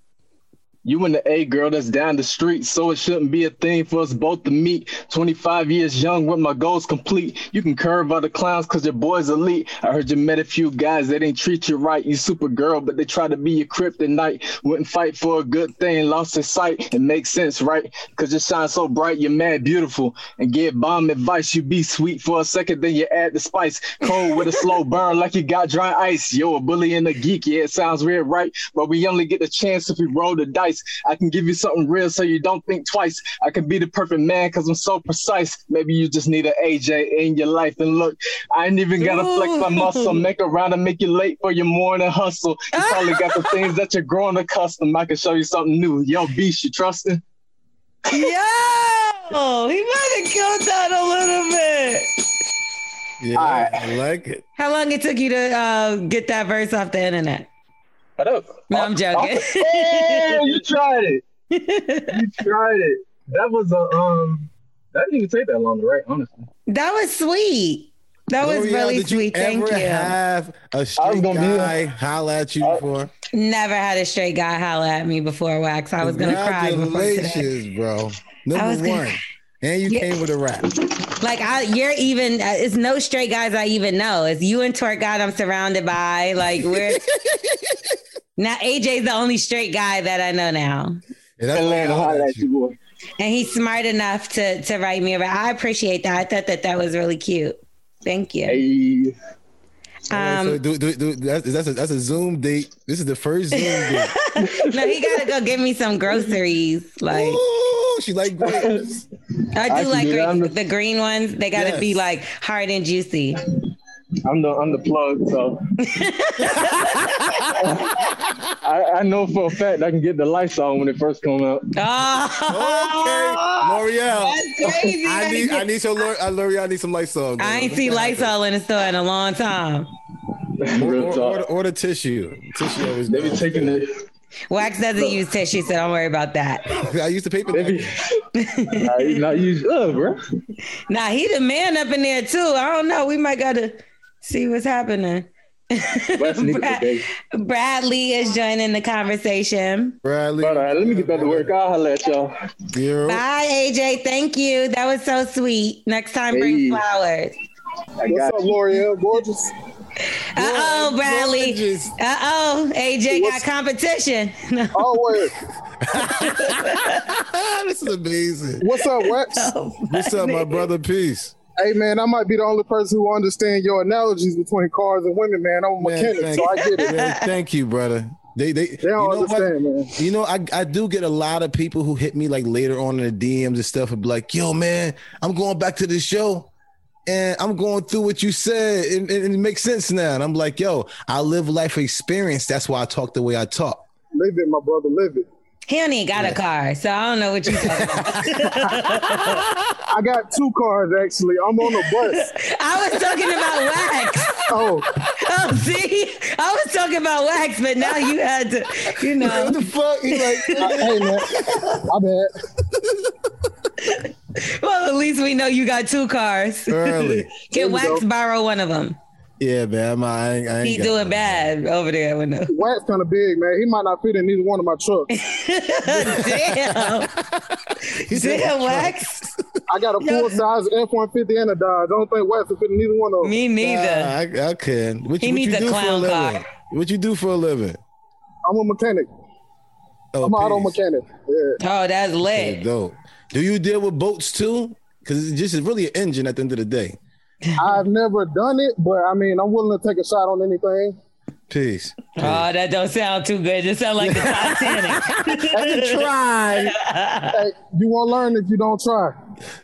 You and the A girl that's down the street, so it shouldn't be a thing for us both to meet. 25 years young with my goals complete. You can curve other clowns cause your boy's elite. I heard you met a few guys that ain't treat you right. You super girl, but they try to be your kryptonite. Wouldn't fight for a good thing, lost his sight. It makes sense, right? Cause you shine so bright, you're mad beautiful. And give bomb advice, you be sweet for a second, then you add the spice. Cold with a slow burn like you got dry ice. Yo, a bully and a geek, yeah, it sounds weird, right? But we only get the chance if we roll the dice. I can give you something real so you don't think twice. I can be the perfect man because I'm so precise. Maybe you just need an AJ in your life. And look, I ain't even gotta flex my muscle, make around and make you late for your morning hustle. You probably got the things that you're growing accustomed. I can show you something new. Yo, beast, you trusting? Yo, he might have killed that a little bit. Yeah, I like it. How long it took you to uh, get that verse off the internet? What up? No, I'm joking. Oh, you tried it. You tried it. That was a um. That didn't even take that long to write, honestly. That was sweet. That was Lore'l, really did sweet. You Thank ever you. have a straight gonna be- guy holla at you before? Never had a straight guy holla at me before wax. I was gonna cry before today. Congratulations, bro. I was Number gonna- one. And you came with a rap. Like I, you're even. Uh, it's no straight guys I even know. It's you and Twerk God I'm surrounded by. Like we're now. AJ's the only straight guy that I know now, Atlanta, holla at you, boy. and he's smart enough to to write me. About. I appreciate that. I thought that that was really cute. Thank you. Hey, Um, so do, do, do, that's, that's, a, that's a Zoom date. This is the first Zoom date. no, he gotta go get me some groceries. Like Ooh, she like grapes. I I do can like do that. I'm grapes. the- the green ones. They gotta be like hard and juicy. I'm the I'm the plug, so I, I know for a fact I can get the Lysol when it first come out. Oh, Okay, Lore'l. That's crazy. I need I need some L'Oreal. uh, Lore'l, I need some Lysol. I ain't seen Lysol in the store in a long time. Real Order, talk. order, order tissue. Tissue always. They be taking it. Wax doesn't use tissue, so don't worry about that. I use the paper. They I not use uh, bro. Nah, he the man up in there too. I don't know. We might gotta see what's happening. Brad- today. Bradley is joining the conversation. Bradley. But uh, let me get back to work. I'll holla at y'all. Zero. Bye, AJ. Thank you. That was so sweet. Next time, bring flowers. I What's up, you. Lore'l? Gorgeous. Uh oh, Bradley. Gorgeous. Uh oh, AJ got competition. Always. this is amazing. What's up, Wax? What's up, my brother? Peace. Hey, man, I might be the only person who understand your analogies between cars and women, man. I'm a Man, mechanic, thank, so I get it. man, thank you, brother. They they, They you know what? understand, man. You know, I, I do get a lot of people who hit me like later on in the DMs and stuff and be like, yo, man, I'm going back to the show and I'm going through what you said. And, and it makes sense now. And I'm like, yo, I live life experience. That's why I talk the way I talk. Live it, my brother, live it. He don't even got a car, so I don't know what you're talking about. I got two cars, actually. I'm on a bus. I was talking about wax. Oh, Oh, see, I was talking about wax, but now you had to, you know. What the fuck? He like, hey, man. My bad. Well, at least we know you got two cars. Early. Can Wax borrow one of them? Yeah, man. I'm, I ain't, I ain't He doing bad over there with no. Wax kind of big, man. He might not fit in either one of my trucks. Damn. Damn, Wax. I got a full size F one fifty and a Dodge. I don't think Wax will fit in neither one of them. Me neither. Nah, I, I can. What, He you- what needs you a do for clown car. living? What you do for a living? I'm a mechanic. Oh, I'm an auto mechanic. Yeah. Oh, that's lit. Okay, dope. Do you deal with boats too? Because it's just it's really an engine at the end of the day. I've never done it, but I mean, I'm willing to take a shot on anything. Peace. Oh, that don't sound too good. It sound like the Titanic. try. hey, you won't learn if you don't try.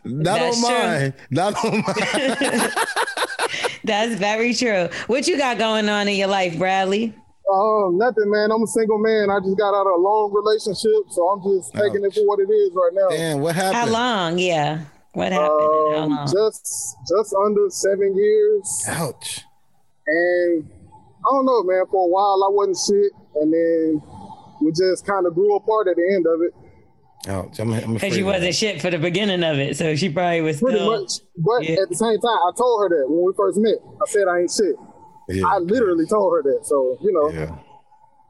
Not That's on true. mine. Not on mine. That's very true. What you got going on in your life, Bradley? Um, nothing, man. I'm a single man. I just got out of a long relationship, so I'm just taking it for what it is right now. Damn, what happened? How long? Yeah. What happened? and how Um, long? just just under seven years. Ouch. And I don't know, man. For a while, I wasn't shit, and then we just kind of grew apart at the end of it. Ouch. I'm, I'm Because afraid you wasn't shit for the beginning of it, so she probably was Pretty still. much. But at the same time, I told her that when we first met. I said I ain't shit. Yeah. I literally told her that. So you know.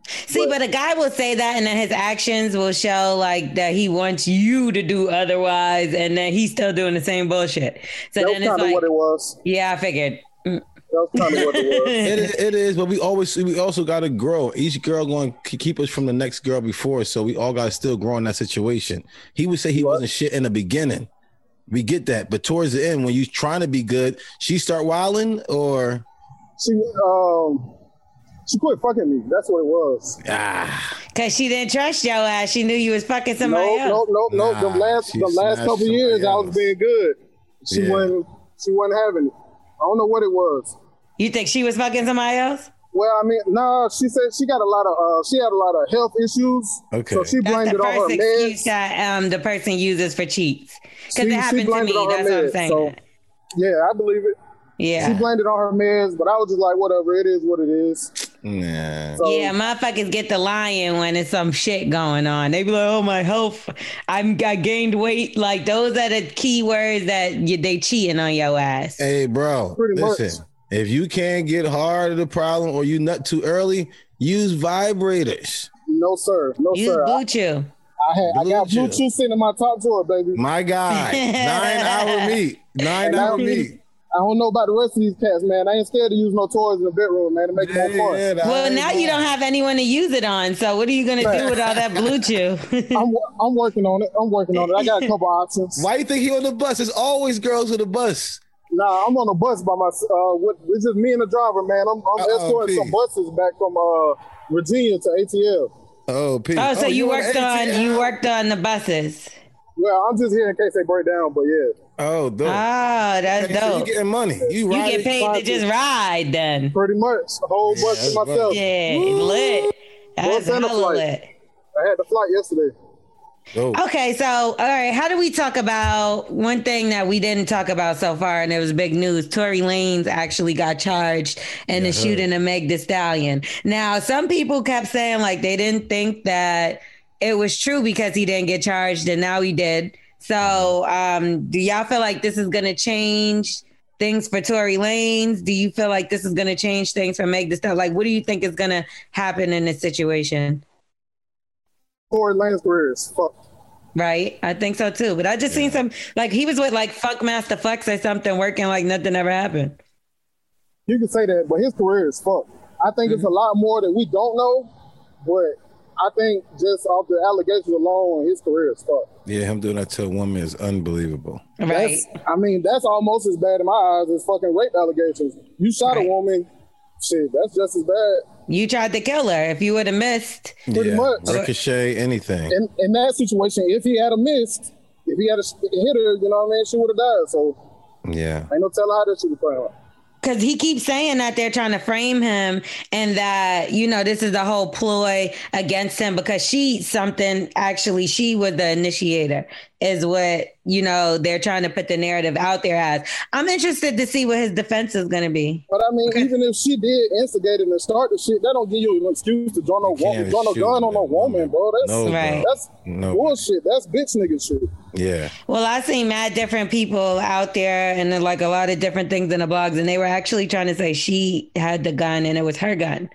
See, but a guy will say that, and then his actions will show like that he wants you to do otherwise, and then he's still doing the same bullshit. So That then it's like, what it was. yeah, I figured. Mm. That kind of what it was. it, is, it is, but we always we also got to grow. Each girl going to keep us from the next girl before, so we all got to still grow in that situation. He would say he wasn't shit in the beginning. We get that, but towards the end, when you trying to be good, she start wilding or She um she quit fucking me. That's what it was. ah. Cause she didn't trust your ass. She knew you was fucking somebody Nope, else. nope, nope, nope. The Nah, last the last couple years somebody I was being good. She Yeah. wasn't she wasn't having it. I don't know what it was. You think she was fucking somebody else? Well, I mean, no, she said she got a lot of uh she had a lot of health issues. Okay. So she That's blamed the it on her first excuse meds. that um the person uses for cheats. Because She- it happened to blamed me. it on her That's what I'm meds, saying. so- Yeah, I believe it. Yeah. She blamed it on her meds, but I was just like, whatever, it is what it is. Nah. So, yeah, motherfuckers get the lion when it's some shit going on. They be like, "Oh, my health, I'm I gained weight." Like those are the key words that you, they cheating on your ass. Hey, bro, Pretty much. listen. If you can't get hard of the problem or you nut too early, use vibrators. No sir, no Use sir. I, BlueChew. I had I got BlueChew. BlueChew sitting in my top drawer, baby. My guy, nine hour meat, nine hour don't meat. Need- I don't know about the rest of these cats, man. I ain't scared to use no toys in the bedroom, man, to make it more fun. Yeah, Well, now you don't have anyone to use it on. So what are you gonna do with all that BlueChew? I'm I'm working on it. I'm working on it. I got a couple options. Why you think he on the bus? There's always girls on the bus. Nah, I'm on a bus by myself. Uh, with, it's just me and the driver, man. I'm, I'm Uh-oh, escorting some buses back from uh, Virginia to ATL. Oh, Pete. oh, so you on worked ATL? on you worked on the buses. Well, I'm just here in case they break down, but yeah, Oh, dope. Oh, that's Okay, so you dope. getting money. You, You get paid to just ride then. pretty much a whole Yeah, bus that's myself. Yeah, lit. That's What's in the hella lit. I had the flight yesterday. Dope. Okay, so all right, how do we talk about one thing that we didn't talk about so far, and it was big news? Tory Lanez actually got charged in the shooting of Meg Thee Stallion. Now, some people kept saying like they didn't think that it was true because he didn't get charged, and now he did. So, um, do y'all feel like this is going to change things for Tory Lanez? Do you feel like this is going to change things for Meg Thee Stallion? Like, what do you think is going to happen in this situation? Tory Lanez career is fucked. Right. I think so too. But I just seen some like he was with like Funkmaster Flex or something working like nothing ever happened. You can say that, but his career is fucked. I think it's a lot more that we don't know, but I think just off the allegations alone, his career is fucked. Yeah, him doing that to a woman is unbelievable. Right. That's, I mean, that's almost as bad in my eyes as fucking rape allegations. You shot Right. a woman, shit, that's just as bad. You tried to kill her. If you would have missed, Pretty yeah. much. Ricochet, anything. In, in that situation, if he had a missed, if he had a hit her, you know what I mean, she would have died. So yeah. ain't no telling how that shit was playing out. Because he keeps saying that they're trying to frame him and that you know this is the whole ploy against him because she something actually she was the initiator is what you know they're trying to put the narrative out there as. I'm interested to see what his defense is going to be. But I mean, even if she did instigate it and start the shit, that don't give you an excuse to draw no woman, draw no gun on no woman, bro. That's No. Right. that's No. bullshit. That's bitch nigga shit. Yeah. Well, I've seen mad different people out there and like a lot of different things in the blogs, and they were actually trying to say she had the gun and it was her gun.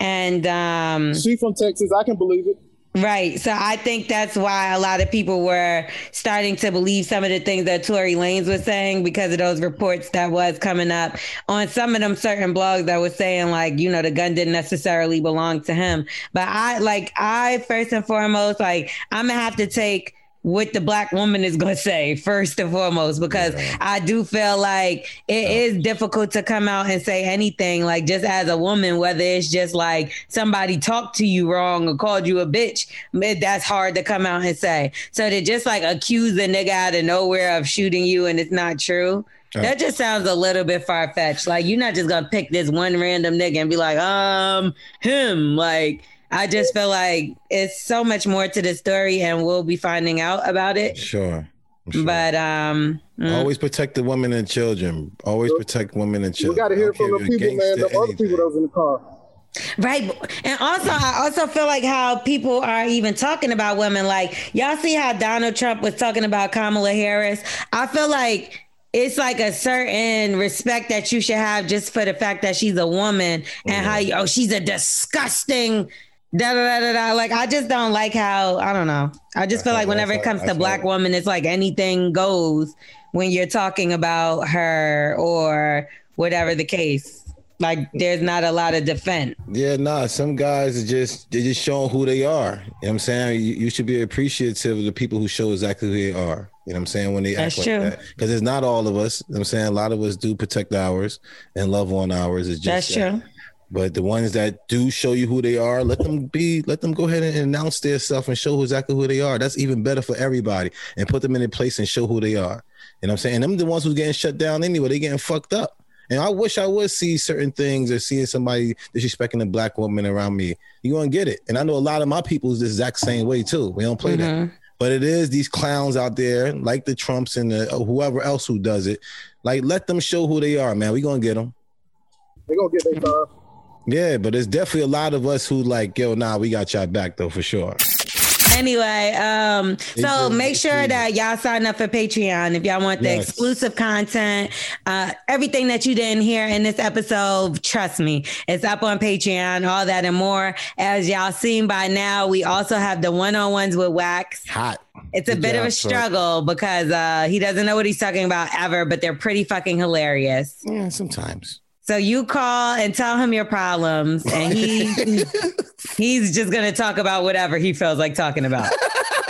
And um She from Texas, I can believe it. Right. So I think that's why a lot of people were starting to believe some of the things that Tory Lanez was saying because of those reports that was coming up on some of them certain blogs that was saying like, you know, the gun didn't necessarily belong to him. But I like I first and foremost, like I'm gonna have to take what the black woman is going to say first and foremost because I do feel like it is difficult to come out and say anything like just as a woman whether it's just like somebody talked to you wrong or called you a bitch it- that's hard to come out and say so to just like accuse a nigga out of nowhere of shooting you and it's not true that just sounds a little bit far fetched. Like you're not just gonna pick this one random nigga and be like, um, him. Like I just feel like it's so much more to the story, and we'll be finding out about it. Sure. But um, mm. Always protect the women and children. Always protect women and We children. got to hear from the people, man. The other people that was in the car. Right. And also, I also feel like how people are even talking about women. Like, y'all see how Donald Trump was talking about Kamala Harris? I feel like it's like a certain respect that you should have just for the fact that she's a woman and how, you, oh, she's a disgusting. Da, da, da, da. Like, I just don't like how, I don't know. I just feel like whenever it comes to black woman, it's like anything goes when you're talking about her or whatever the case. Like, there's not a lot of defense. Yeah, nah. Some guys are just they're just showing who they are. You know what I'm saying? You, you should be appreciative of the people who show exactly who they are. You know what I'm saying? When they That's act true. like that. Because it's not all of us. You know what I'm saying? A lot of us do protect ours and love on ours. It's just That's that. True. But the ones that do show you who they are, let them be, let them go ahead and announce their self and show exactly who they are. That's even better for everybody. And put them in a place and show who they are. You know what I'm saying? And them the ones who's getting shut down anyway. They getting fucked up. And I wish I would see certain things or seeing somebody disrespecting a black woman around me. You gonna get it. And I know a lot of my people is the exact same way too. We don't play that. Mm-hmm. But it is these clowns out there, like the Trumps and the, uh, whoever else who does it. Like, let them show who they are, man. We gonna get them. They gonna get their time. Yeah, but there's definitely a lot of us who like, yo, nah, we got y'all back though for sure. Anyway, um, so make sure that y'all sign up for Patreon if y'all want the Yes. exclusive content. Uh, everything that you didn't hear in this episode, trust me, it's up on Patreon, all that and more. As y'all seen by now, we also have the one-on-ones with Wax. Hot. It's a Good bit of a struggle because uh, he doesn't know what he's talking about ever, but they're pretty fucking hilarious. Yeah, sometimes. So you call and tell him your problems, and he he's just gonna talk about whatever he feels like talking about.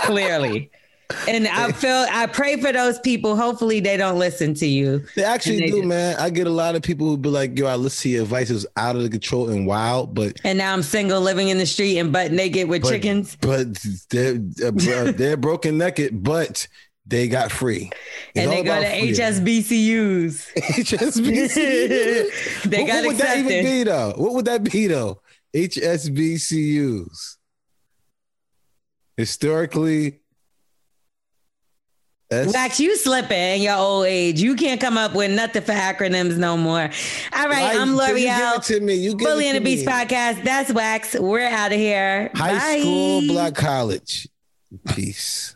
clearly, and I feel I pray for those people. Hopefully, they don't listen to you. They actually they do, just- man. I get a lot of people who be like, yo, I listen to your advice. Was out of the control and wild, but And now I'm single, living in the street, and butt naked with but, chickens. But they're uh, they're broken naked, but they got free. It's And they go to freedom. HSBCUs. HSBCUs. they what, got what would that even be though? What would that be though? HSBCUs. Historically, S- Wax, you slipping in your old age. You can't come up with nothing for acronyms no more. All right, Right, I'm so you give Lore'l. it to me. You give Bully it and the Beast podcast. That's Wax. We're out of here. high Bye. school, black college. Peace.